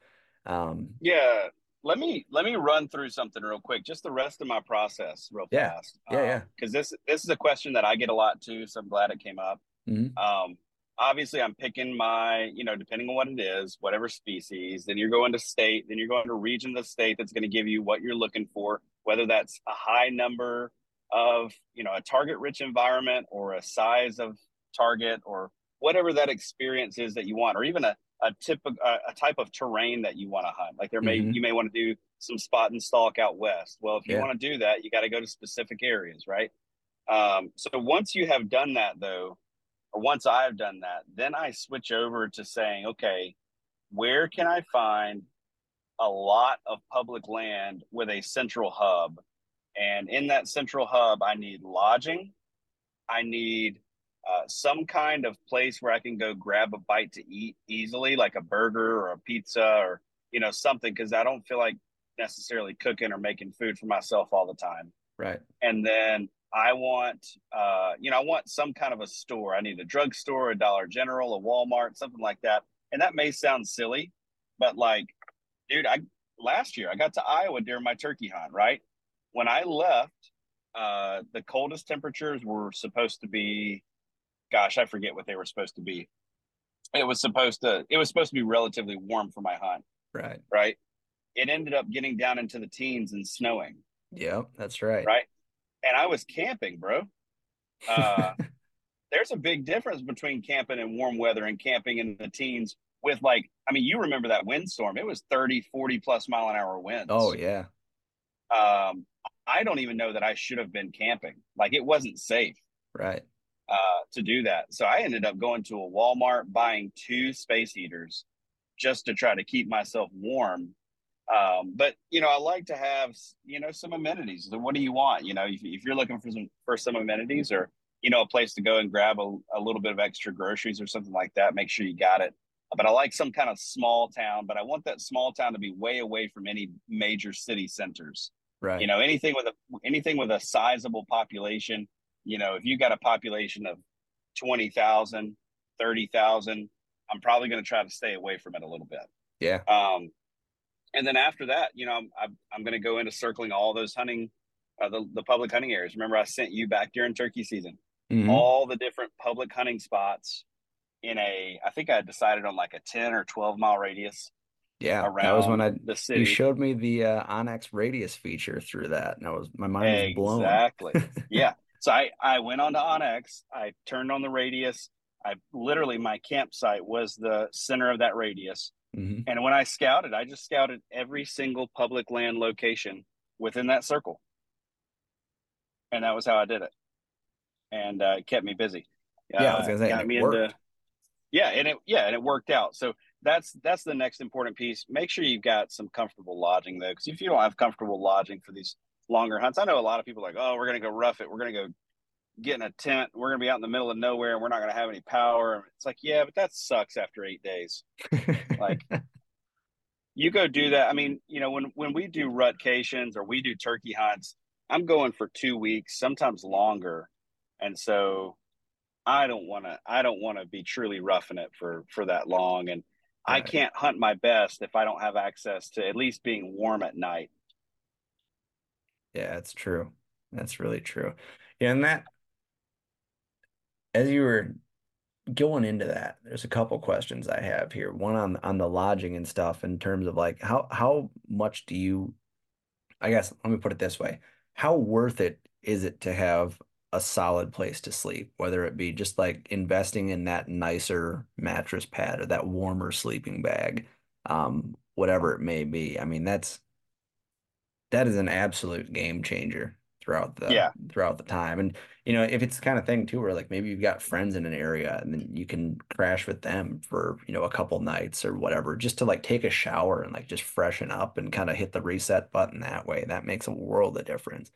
um Yeah. Let me let me run through something real quick. Just the rest of my process real Yeah. fast. Yeah, yeah. Because this this is a question that I get a lot too, so I'm glad it came up. mhm, Um, obviously, I'm picking my, you know, depending on what it is, whatever species. Then you're going to state. Then you're going to region of the state that's going to give you what you're looking for, whether that's a high number of, you know, a target-rich environment or a size of target or whatever that experience is that you want, or even a, a typical a, a type of terrain that you want to hunt. Like there may Mhm. you may want to do some spot and stalk out west. Well, if you Yeah. want to do that, you got to go to specific areas, right? Um, so once you have done that, though, or once I've done that, then I switch over to saying, okay, where can I find a lot of public land with a central hub? And in that central hub, I need lodging. I need uh, some kind of place where I can go grab a bite to eat easily, like a burger or a pizza or you know something, because I don't feel like necessarily cooking or making food for myself all the time. Right. And then I want, uh, you know, I want some kind of a store. I need a drugstore, a Dollar General, a Walmart, something like that. And that may sound silly, but like, dude, I last year I got to Iowa during my turkey hunt. Right when I left, uh, the coldest temperatures were supposed to be, gosh, I forget what they were supposed to be. It was supposed to, it was supposed to be relatively warm for my hunt. Right. Right. It ended up getting down into the teens and snowing. Yep. That's right. Right. And I was camping, bro. Uh, there's a big difference between camping in warm weather and camping in the teens with like, I mean, you remember that windstorm. It was 30, 40 plus mile an hour winds. oh yeah. Um, I don't even know that I should have been camping. Like it wasn't safe Right. Uh, to do that. So I ended up going to a Walmart, buying two space heaters just to try to keep myself warm. Um, but you know, I like to have you know some amenities. So what do you want? You know, if, if you're looking for some for some amenities or you know a place to go and grab a, a little bit of extra groceries or something like that, make sure you got it. But I like some kind of small town. But I want that small town to be way away from any major city centers Right. you know anything with a anything with a sizable population you know if you got a population of 20,000 30,000 I'm probably going to try to stay away from it a little bit yeah. um and then after that you know I'm I'm, I'm going to go into circling all those hunting uh, the the public hunting areas remember I sent you back during turkey season Mhm. all the different public hunting spots in a I think I decided on like a 10 or 12 mile radius Yeah. That was when I the you city showed me the uh, onX radius feature through that, and I was my mind was blown. Exactly. yeah. So I, I went on to onX. I turned on the radius. I literally, my campsite was the center of that radius. Mhm. And when I scouted, I just scouted every single public land location within that circle. And that was how I did it. And uh, it kept me busy. Yeah, I was Uh, say, got me into- yeah, and it yeah, and it worked out. So that's that's the next important piece. Make sure you've got some comfortable lodging though, because if you don't have comfortable lodging for these longer hunts, I know a lot of people are like, oh, we're gonna go rough it, we're gonna go get in a tent, we're gonna be out in the middle of nowhere, and we're not gonna have any power. It's like, yeah, but that sucks after eight days. Like you go do that. I mean, you know, when when we do rutcations or we do turkey hunts, I'm going for two weeks, sometimes longer, and so I don't want to. I don't want to be truly roughing it for for that long, and I can't hunt my best if I don't have access to at least being warm at night. Yeah, it's true. That's really true. Yeah, and that as you were going into that, there's a couple questions I have here. One on on the lodging and stuff in terms of like how how much do you I guess let me put it this way. How worth it is it to have a solid place to sleep, whether it be just like investing in that nicer mattress pad or that warmer sleeping bag, um, whatever it may be. I mean, that's that is an absolute game changer throughout the Yeah. throughout the time. And you know, if it's the kind of thing too where like maybe you've got friends in an area and then you can crash with them for, you know, a couple nights or whatever, just to like take a shower and like just freshen up and kind of hit the reset button that way. That makes a world of difference.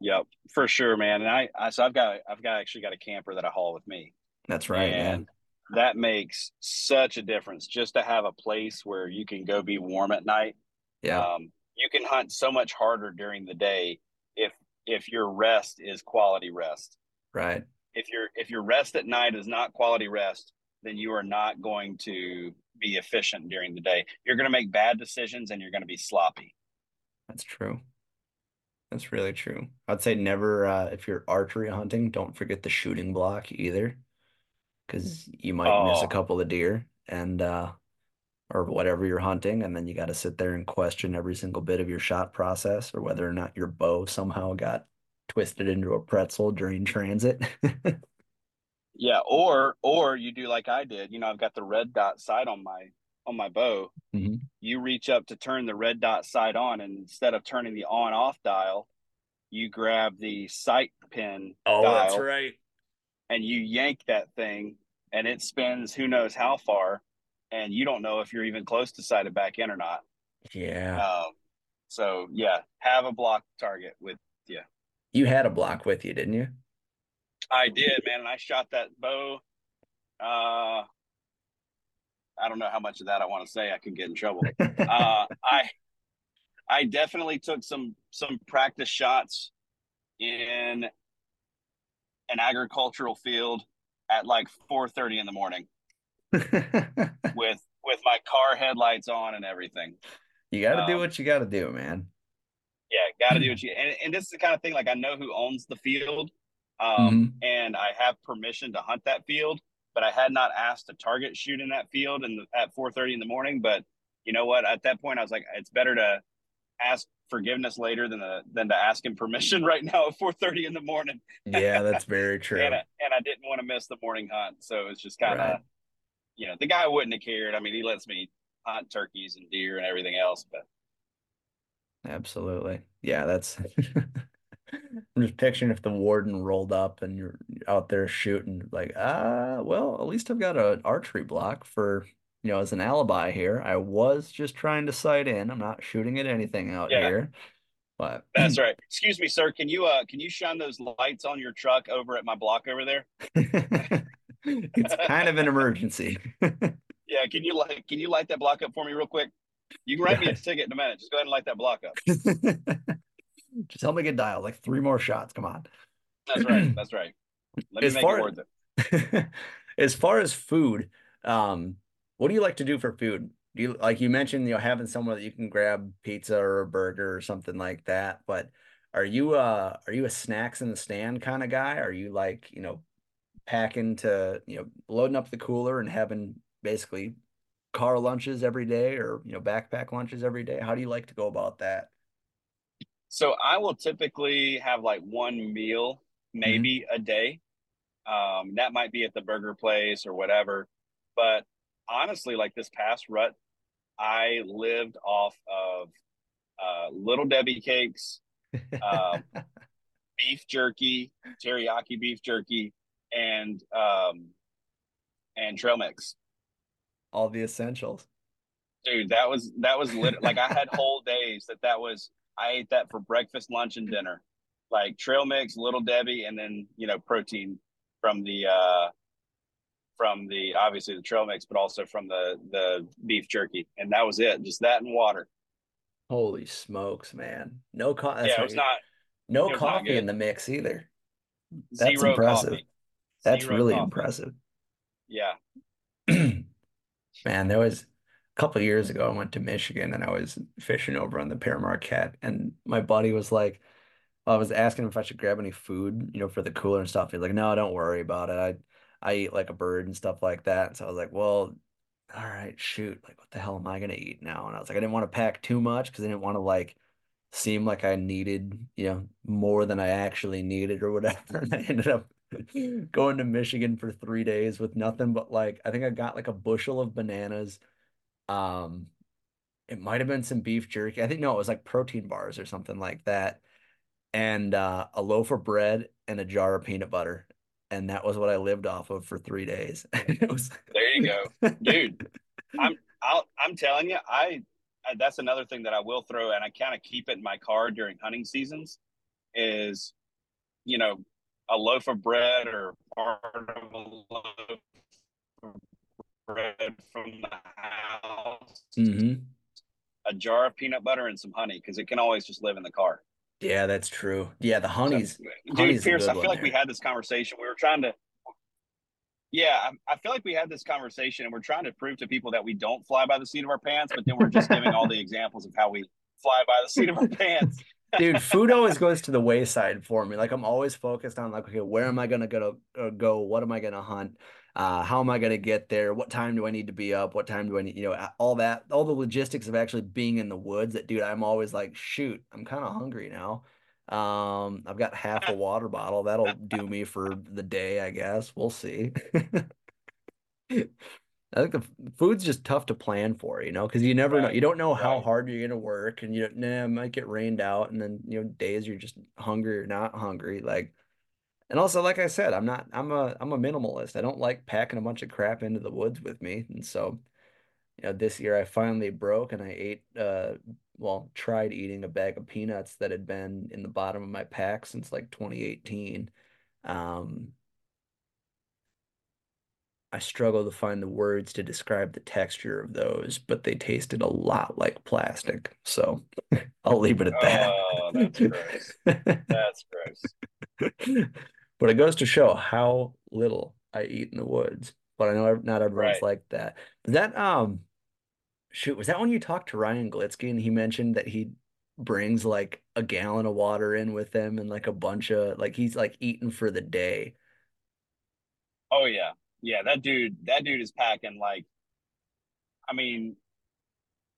Yep, for sure, man. And I, I so I've got I've got actually got a camper that I haul with me. That's right, man. that makes such a difference just to have a place where you can go be warm at night. Yeah. Um, you can hunt so much harder during the day if if your rest is quality rest. Right. If your if your rest at night is not quality rest, then you are not going to be efficient during the day. You're going to make bad decisions and you're going to be sloppy. That's true. That's really true. I'd say never, uh, if you're archery hunting, don't forget the shooting block either, because you might miss a Oh. couple of deer and uh, or whatever you're hunting, and then you got to sit there and question every single bit of your shot process or whether or not your bow somehow got twisted into a pretzel during transit. Yeah, or or you do like I did. You know, I've got the red dot sight on my on my bow. Mm-hmm. You reach up to turn the red dot sight on, and instead of turning the on off dial, you grab the sight pin Oh, dial, that's right. and you yank that thing, and it spins who knows how far, and you don't know if you're even close to sighted back in or not. Yeah. Um, so yeah, have a block target with you. You had a block with you, didn't you? I did, man, and I shot that bow. Uh, I don't know how much of that I want to say. I could get in trouble. uh, I I definitely took some some practice shots in an agricultural field at like 4:30 in the morning with with my car headlights on and everything. you got to do Um, what you got to do, man. Yeah, got to do what you and, and this is the kind of thing like I know who owns the field, um, Mhm. and I have permission to hunt that field, but I had not asked to target shoot in that field and at 4:30 in the morning. But you know what? At that point, I was like, it's better to ask forgiveness later than to, than to ask him permission right now at 4:30 in the morning. Yeah, that's very true. And I, and I didn't want to miss the morning hunt, so it's just kind of, Right. You know, the guy wouldn't have cared. I mean, he lets me hunt turkeys and deer and everything else, but Absolutely. Yeah, that's I'm just picturing if the warden rolled up and you're out there shooting, like, ah, well, at least I've got an archery block for, you know, as an alibi here. I was just trying to sight in. I'm not shooting at anything out Yeah. here. But that's right. Excuse me, sir. Can you uh can you shine those lights on your truck over at my block over there? it's kind of an emergency. Yeah, can you light can you light that block up for me real quick? You can write me a ticket in a minute. Just go ahead and light that block up. Just help me get dialed, like three more shots. Come on. That's right. That's right. Let me As make far- it worth it. as far as food, um, what do you like to do for food? Do you like you mentioned, you know, having somewhere that you can grab pizza or a burger or something like that, but are you uh are you a snacks in the stand kind of guy? Are you like, you know, packing to, you know, loading up the cooler and having basically car lunches every day or, you know, backpack lunches every day? How do you like to go about that? So I will typically have like one meal, maybe a day. Um, that might be at the burger place or whatever. But honestly, like this past rut, I lived off of uh, Little Debbie cakes, um, beef jerky, teriyaki beef jerky, and um, and trail mix. All the essentials. Dude, that was that was lit. like I had whole days that that was. I ate that for breakfast, lunch, and dinner. Like trail mix, Little Debbie, and then you know protein from the uh from the obviously the trail mix, but also from the the beef jerky, and that was it. Just that and water. Holy smokes, man. No coffee. yeah, not no coffee in the mix either. That's zero impressive. coffee. That's Zero really coffee. impressive. Yeah, Man, there was a couple of years ago, I went to Michigan and I was fishing over on the Pere Marquette, and my buddy was like, I was asking him if I should grab any food, you know, for the cooler and stuff. He's like, no, don't worry about it. I I eat like a bird and stuff like that. And So I was like, well, all right, shoot. Like, what the hell am I gonna eat now? And I was like, I didn't want to pack too much because I didn't want to like seem like I needed, you know, more than I actually needed or whatever. And I ended up going to Michigan for three days with nothing but like I think I got like a bushel of bananas. Um, it might have been some beef jerky. I think no, it was like protein bars or something like that. And uh, a loaf of bread and a jar of peanut butter. And that was what I lived off of for three days. It was there you go, dude. I'm I'll, I'm telling you, I, I that's another thing that I will throw, and I kind of keep it in my car during hunting seasons. Is you know a loaf of bread or part of a loaf of bread from the house, mm-hmm. a jar of peanut butter, and some honey because it can always just live in the car. Yeah, that's true. Yeah, the So, honey's dude, honey's Pierce, I feel like we had this conversation. We were trying to. Yeah, I, I feel like we had this conversation, and we're trying to prove to people that we don't fly by the seat of our pants, but then we're just giving all the examples of how we fly by the seat of our pants. Dude, food always goes to the wayside for me. Like I'm always focused on like, okay, where am I gonna go? Uh, go? What am I gonna hunt? Uh, how am I gonna get there? What time do I need to be up? What time do I need? You know, all that, all the logistics of actually being in the woods. That dude, I'm always like, shoot, I'm kind of hungry now. Um, I've got half a water bottle. That'll do me for the day, I guess. We'll see. I think the food's just tough to plan for, you know, because you never know. You don't know how right. hard you're gonna work, and you don't, nah, it might get rained out, and then you know days you're just hungry or not hungry. Like, and also, like I said, I'm not. I'm a. I'm a minimalist. I don't like packing a bunch of crap into the woods with me, and so you know, this year I finally broke and I ate. Uh, well, tried eating a bag of peanuts that had been in the bottom of my pack since like 2018. Um, I struggle to find the words to describe the texture of those, but they tasted a lot like plastic. So I'll leave it at that. Oh, that's gross. That's gross. But it goes to show how little I eat in the woods. But I know not everyone's Right. like that. That um shoot, was that when you talked to Ryan Glitzky and he mentioned that he brings like a gallon of water in with him and like a bunch of like he's like eating for the day. Oh yeah. Yeah, that dude that dude is packing like I mean,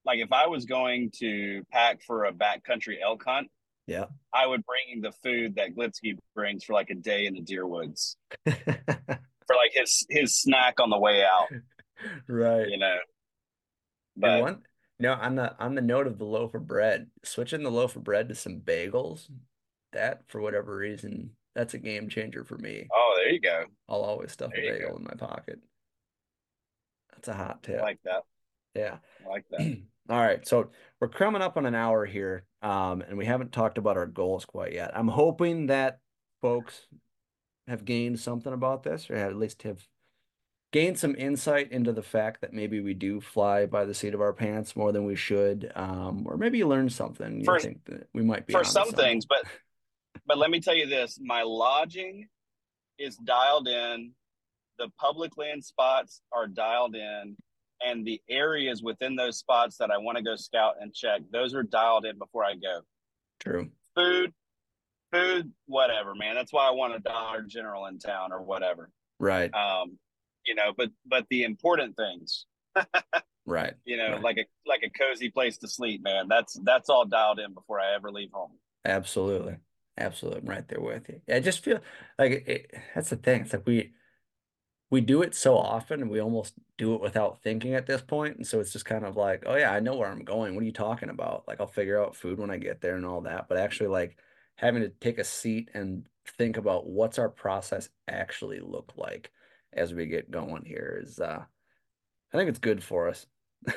like if I was going to pack for a backcountry elk hunt, Yeah. I would bring the food that Glitsky brings for like a day in the deer woods. For like his his snack on the way out, Right. you know. But one, no, on the on the note of the loaf of bread, switching the loaf of bread to some bagels, that for whatever reason, that's a game changer for me. oh, there you go. I'll always stuff a There you bagel in my pocket. That's a hot I tip. like that. Yeah. I like that. All right, so we're coming up on an hour here, um, and we haven't talked about our goals quite yet. I'm hoping that folks have gained something about this, or at least have gained some insight into the fact that maybe we do fly by the seat of our pants more than we should, um, or maybe you learned something. You For- think that we might be For some something. things, but but let me tell you this, my lodging is dialed in, the public land spots are dialed in, and the areas within those spots that I want to go scout and check, those are dialed in before I go. True. Food, food, whatever, man. That's why I want a Dollar General in town or whatever. Right. Um, you know, but but the important things, Right. you know, Right. like a like a cozy place to sleep, man. That's that's all dialed in before I ever leave home. Absolutely. Absolutely. I'm right there with you. I just feel like it, that's the thing. It's like we we do it so often and we almost do it without thinking at this point. And so it's just kind of like, oh yeah, I know where I'm going. What are you talking about? Like I'll figure out food when I get there and all that. But actually like having to take a seat and think about what's our process actually look like as we get going here is uh I think it's good for us.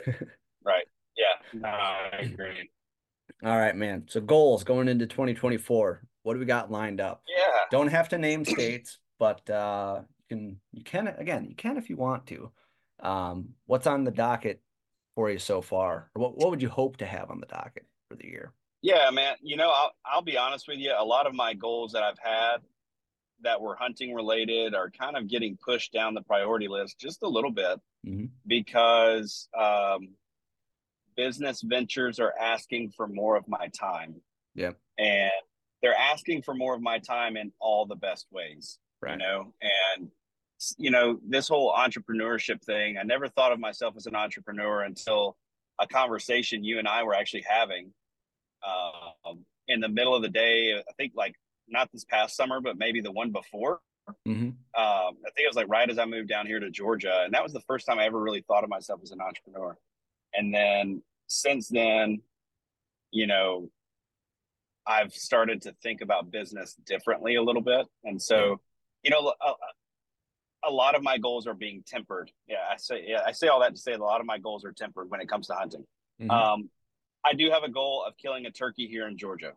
Right. Yeah. No, I agree. All right, man. So goals going into 2024. What do we got lined up? Yeah. Don't have to name states, but uh, you can you can again you can if you want to. Um, what's on the docket for you so far? What what would you hope to have on the docket for the year? Yeah, man. You know, I'll I'll be honest with you. A lot of my goals that I've had that were hunting related are kind of getting pushed down the priority list just a little bit Mhm. because um, business ventures are asking for more of my time. Yeah. And they're asking for more of my time in all the best ways, you know, and you know, this whole entrepreneurship thing, I never thought of myself as an entrepreneur until a conversation you and I were actually having um, in the middle of the day. I think like not this past summer, but maybe the one before. hmm Um, I think it was like right as I moved down here to Georgia, and that was the first time I ever really thought of myself as an entrepreneur. And then since then, you know, I've started to think about business differently a little bit, and so, you know, a, a lot of my goals are being tempered. Yeah, I say, yeah, I say all that to say that a lot of my goals are tempered when it comes to hunting. Mhm. Um, I do have a goal of killing a turkey here in Georgia.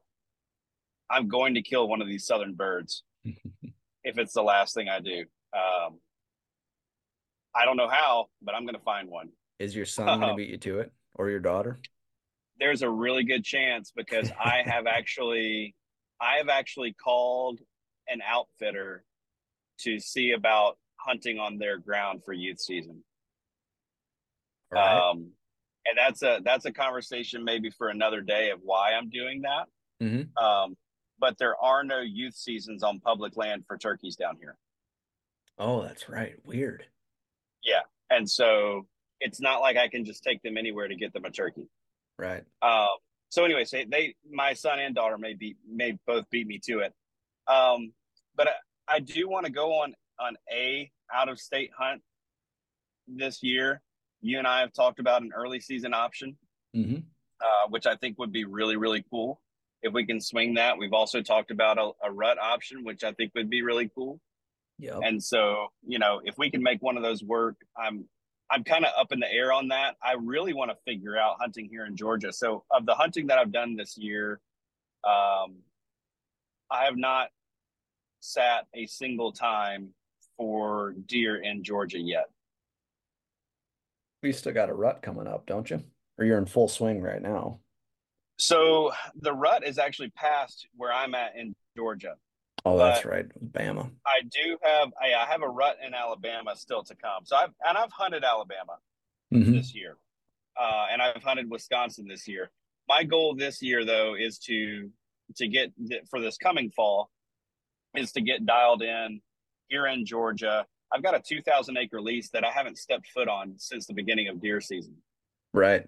I'm going to kill one of these southern birds if it's the last thing I do. Um, I don't know how, but I'm going to find one. Is your son going to beat you to it, or your daughter? There's a really good chance because I have actually, I have actually called an outfitter to see about hunting on their ground for youth season. Right. Um, and that's a that's a conversation maybe for another day of why I'm doing that. Mhm. Um, but there are no youth seasons on public land for turkeys down here. Oh, that's right. Weird. Yeah, and so it's not like I can just take them anywhere to get them a turkey. Right. Um, so anyway, so they, my son and daughter may be may both beat me to it. Um, but I, I do want to go on on a out of state hunt this year. You and I have talked about an early season option, Mm-hmm. uh, which I think would be really really cool if we can swing that. We've also talked about a, a rut option, which I think would be really cool. Yeah. And so, you know, if we can make one of those work, I'm I'm kind of up in the air on that. I really want to figure out hunting here in Georgia. So, of the hunting that I've done this year, um, I have not sat a single time for deer in Georgia yet. You still got a rut coming up, don't you? Or you're in full swing right now. So the rut is actually past where I'm at in Georgia. Oh, that's right. Bama. I do have I, I have a rut in Alabama still to come. So I've and I've hunted Alabama. Mhm. this year, uh, and I've hunted Wisconsin this year. My goal this year, though, is to to get for this coming fall is to get dialed in here in Georgia. I've got a 2,000 acre lease that I haven't stepped foot on since the beginning of deer season. Right.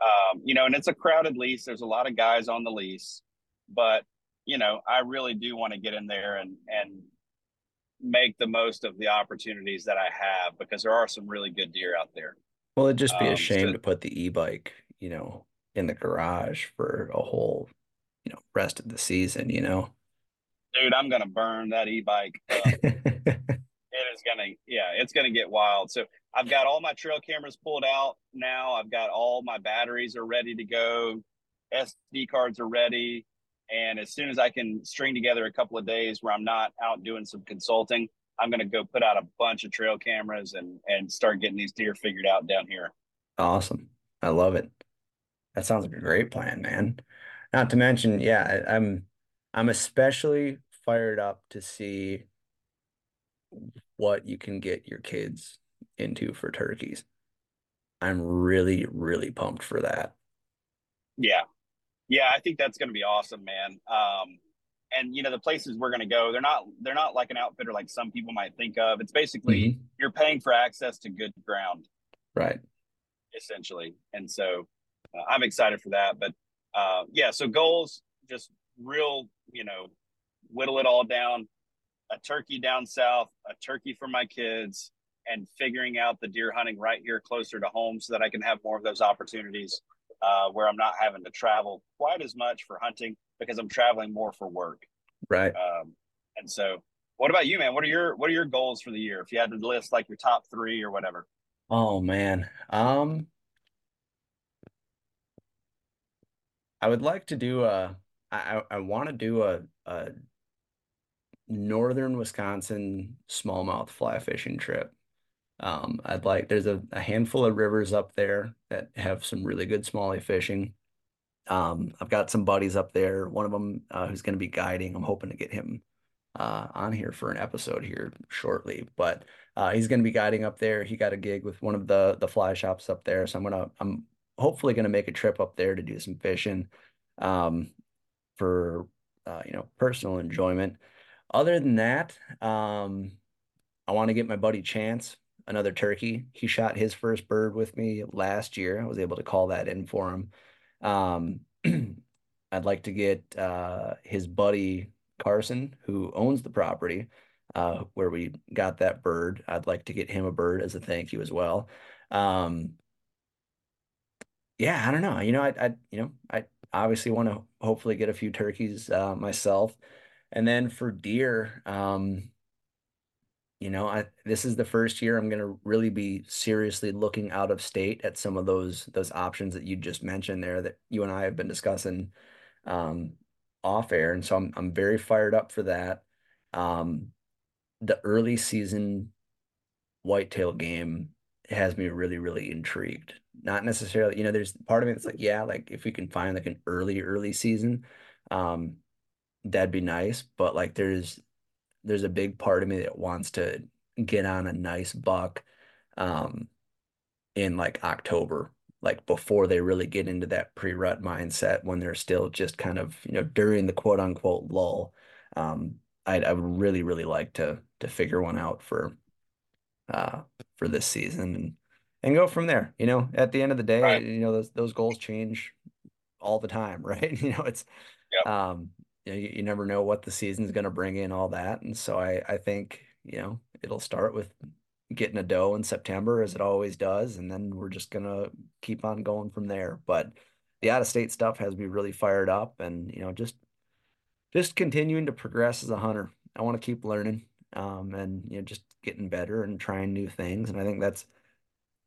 Um, you know, and it's a crowded lease. There's a lot of guys on the lease, but you know, I really do want to get in there and and make the most of the opportunities that I have because there are some really good deer out there. Well, it'd just be a Um, shame so- to put the e-bike, you know, in the garage for a whole, you know, rest of the season, you know. Dude, I'm gonna burn that e-bike. it is gonna yeah it's gonna get wild so i've got all my trail cameras pulled out now i've got all my batteries are ready to go sd cards are ready and as soon as i can string together a couple of days where i'm not out doing some consulting i'm gonna go put out a bunch of trail cameras and and start getting these deer figured out down here Awesome. I love it. That sounds like a great plan, man. Not to mention, yeah, I, I'm I'm especially fired up to see what you can get your kids into for turkeys. I'm really, really pumped for that. yeah yeah i think that's gonna be awesome man um and you know the places we're gonna go they're not they're not like an outfitter like some people might think of it's basically Mhm. you're paying for access to good ground Right. essentially. And so uh, I'm excited for that. But uh, yeah, so goals, just real, you know, whittle it all down. A turkey down south, a turkey for my kids, and figuring out the deer hunting right here closer to home so that I can have more of those opportunities uh, where I'm not having to travel quite as much for hunting because I'm traveling more for work. Right. Um, and so, what about you, man? What are your what are your goals for the year? If you had to list like your top three or whatever. Oh man. Um I would like to do a. I I want to do a a northern Wisconsin smallmouth fly fishing trip. Um I'd like there's a, a handful of rivers up there that have some really good smallie fishing. Um I've got some buddies up there. One of them uh, who's going to be guiding. I'm hoping to get him uh on here for an episode here shortly, but uh, he's going to be guiding up there. He got a gig with one of the the fly shops up there, so I'm gonna I'm hopefully gonna make a trip up there to do some fishing, um, for uh, you know personal enjoyment. Other than that, um, I want to get my buddy Chance another turkey. He shot his first bird with me last year. I was able to call that in for him. Um, I'd like to get uh, his buddy Carson, who owns the property uh, where we got that bird. I'd like to get him a bird as a thank you as well. Um, yeah, I don't know. You know, I, I, you know, I obviously want to hopefully get a few turkeys uh, myself, and then for deer, um, you know, I this is the first year I'm gonna really be seriously looking out of state at some of those those options that you just mentioned there that you and I have been discussing um, off air, and so I'm I'm very fired up for that. Um, the early season whitetail game has me really, really intrigued. Not necessarily, you know, there's part of me that's like, yeah, like if we can find like an early, early season, um, that'd be nice. But like there's there's a big part of me that wants to get on a nice buck um in like October, like before they really get into that pre-rut mindset when they're still just kind of, you know, during the quote unquote lull. Um, I'd, I would really, really like to to figure one out for uh for this season and and go from there. You know, at the end of the day, Right. you know, those those goals change all the time, right? You know, it's Yep. um, you, know, you, you never know what the season's going to bring in, all that, and so I I think you know it'll start with getting a doe in September as it always does, and then we're just gonna keep on going from there. But the out of state stuff has me really fired up, and you know just just continuing to progress as a hunter. I want to keep learning, um, and you know just getting better and trying new things, and I think that's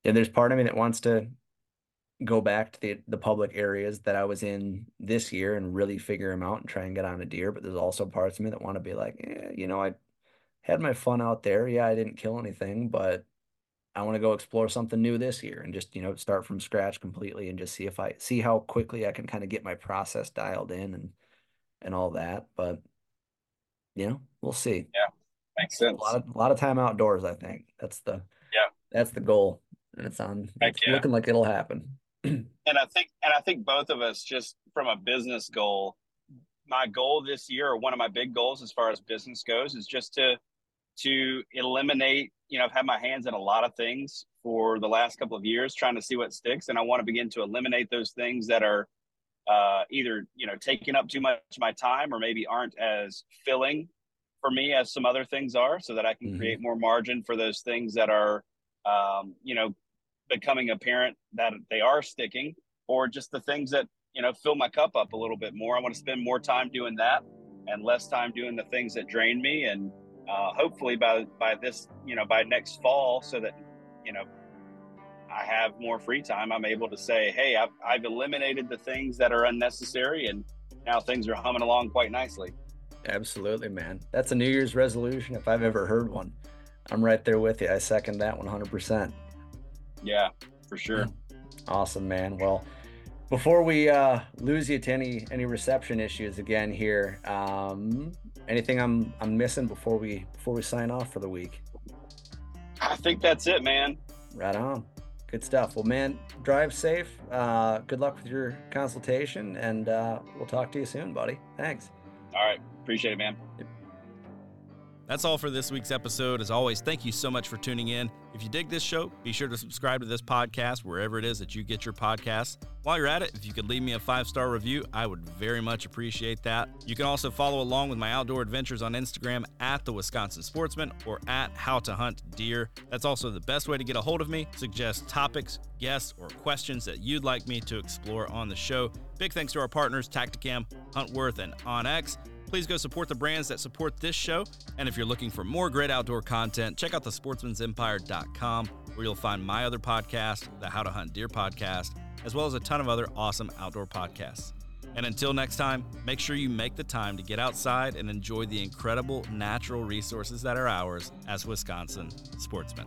and there's part of me that wants to go back to the the public areas that I was in this year and really figure them out and try and get on a deer. But there's also parts of me that want to be like, eh, you know, I had my fun out there. Yeah, I didn't kill anything, but I want to go explore something new this year and just, you know, start from scratch completely and just see if I see how quickly I can kind of get my process dialed in and and all that. But you know, we'll see. Yeah. Makes sense. A lot of a lot of time outdoors, I think. That's the Yeah. that's the goal. And it's on Heck it's yeah. looking like it'll happen. and I think and I think both of us just from a business goal, my goal this year or one of my big goals as far as business goes is just to to eliminate, you know, I've had my hands in a lot of things for the last couple of years trying to see what sticks and I want to begin to eliminate those things that are uh, either, you know, taking up too much of my time or maybe aren't as filling for me as some other things are so that I can Mhm. create more margin for those things that are um, you know, becoming apparent that they are sticking or just the things that you know fill my cup up a little bit more i want to spend more time doing that and less time doing the things that drain me and uh, hopefully by by this you know by next fall so that you know i have more free time i'm able to say hey i've, I've eliminated the things that are unnecessary and now things are humming along quite nicely Absolutely, man. That's a New Year's resolution if I've ever heard one. I'm right there with you. I second that 100%. Yeah for sure Awesome, man. Well, before we uh, lose you to any any reception issues again here, um, anything I'm I'm missing before we before we sign off for the week? i think that's it man Right on. Good stuff. Well, man, drive safe. Uh, good luck with your consultation, and uh, we'll talk to you soon, buddy. Thanks. all right appreciate it man That's all for this week's episode. As always, thank you so much for tuning in. If you dig this show, be sure to subscribe to this podcast wherever it is that you get your podcasts. While you're at it, if you could leave me a five star review, I would very much appreciate that. You can also follow along with my outdoor adventures on Instagram at the Wisconsin Sportsman or at How to Hunt Deer. That's also the best way to get a hold of me. Suggest topics, guests, or questions that you'd like me to explore on the show. Big thanks to our partners, Tactacam, Huntworth, and OnX. Please go support the brands that support this show. And if you're looking for more great outdoor content, check out the sportsmansempire.com where you'll find my other podcast, the How to Hunt Deer podcast, as well as a ton of other awesome outdoor podcasts. And until next time, make sure you make the time to get outside and enjoy the incredible natural resources that are ours as Wisconsin sportsmen.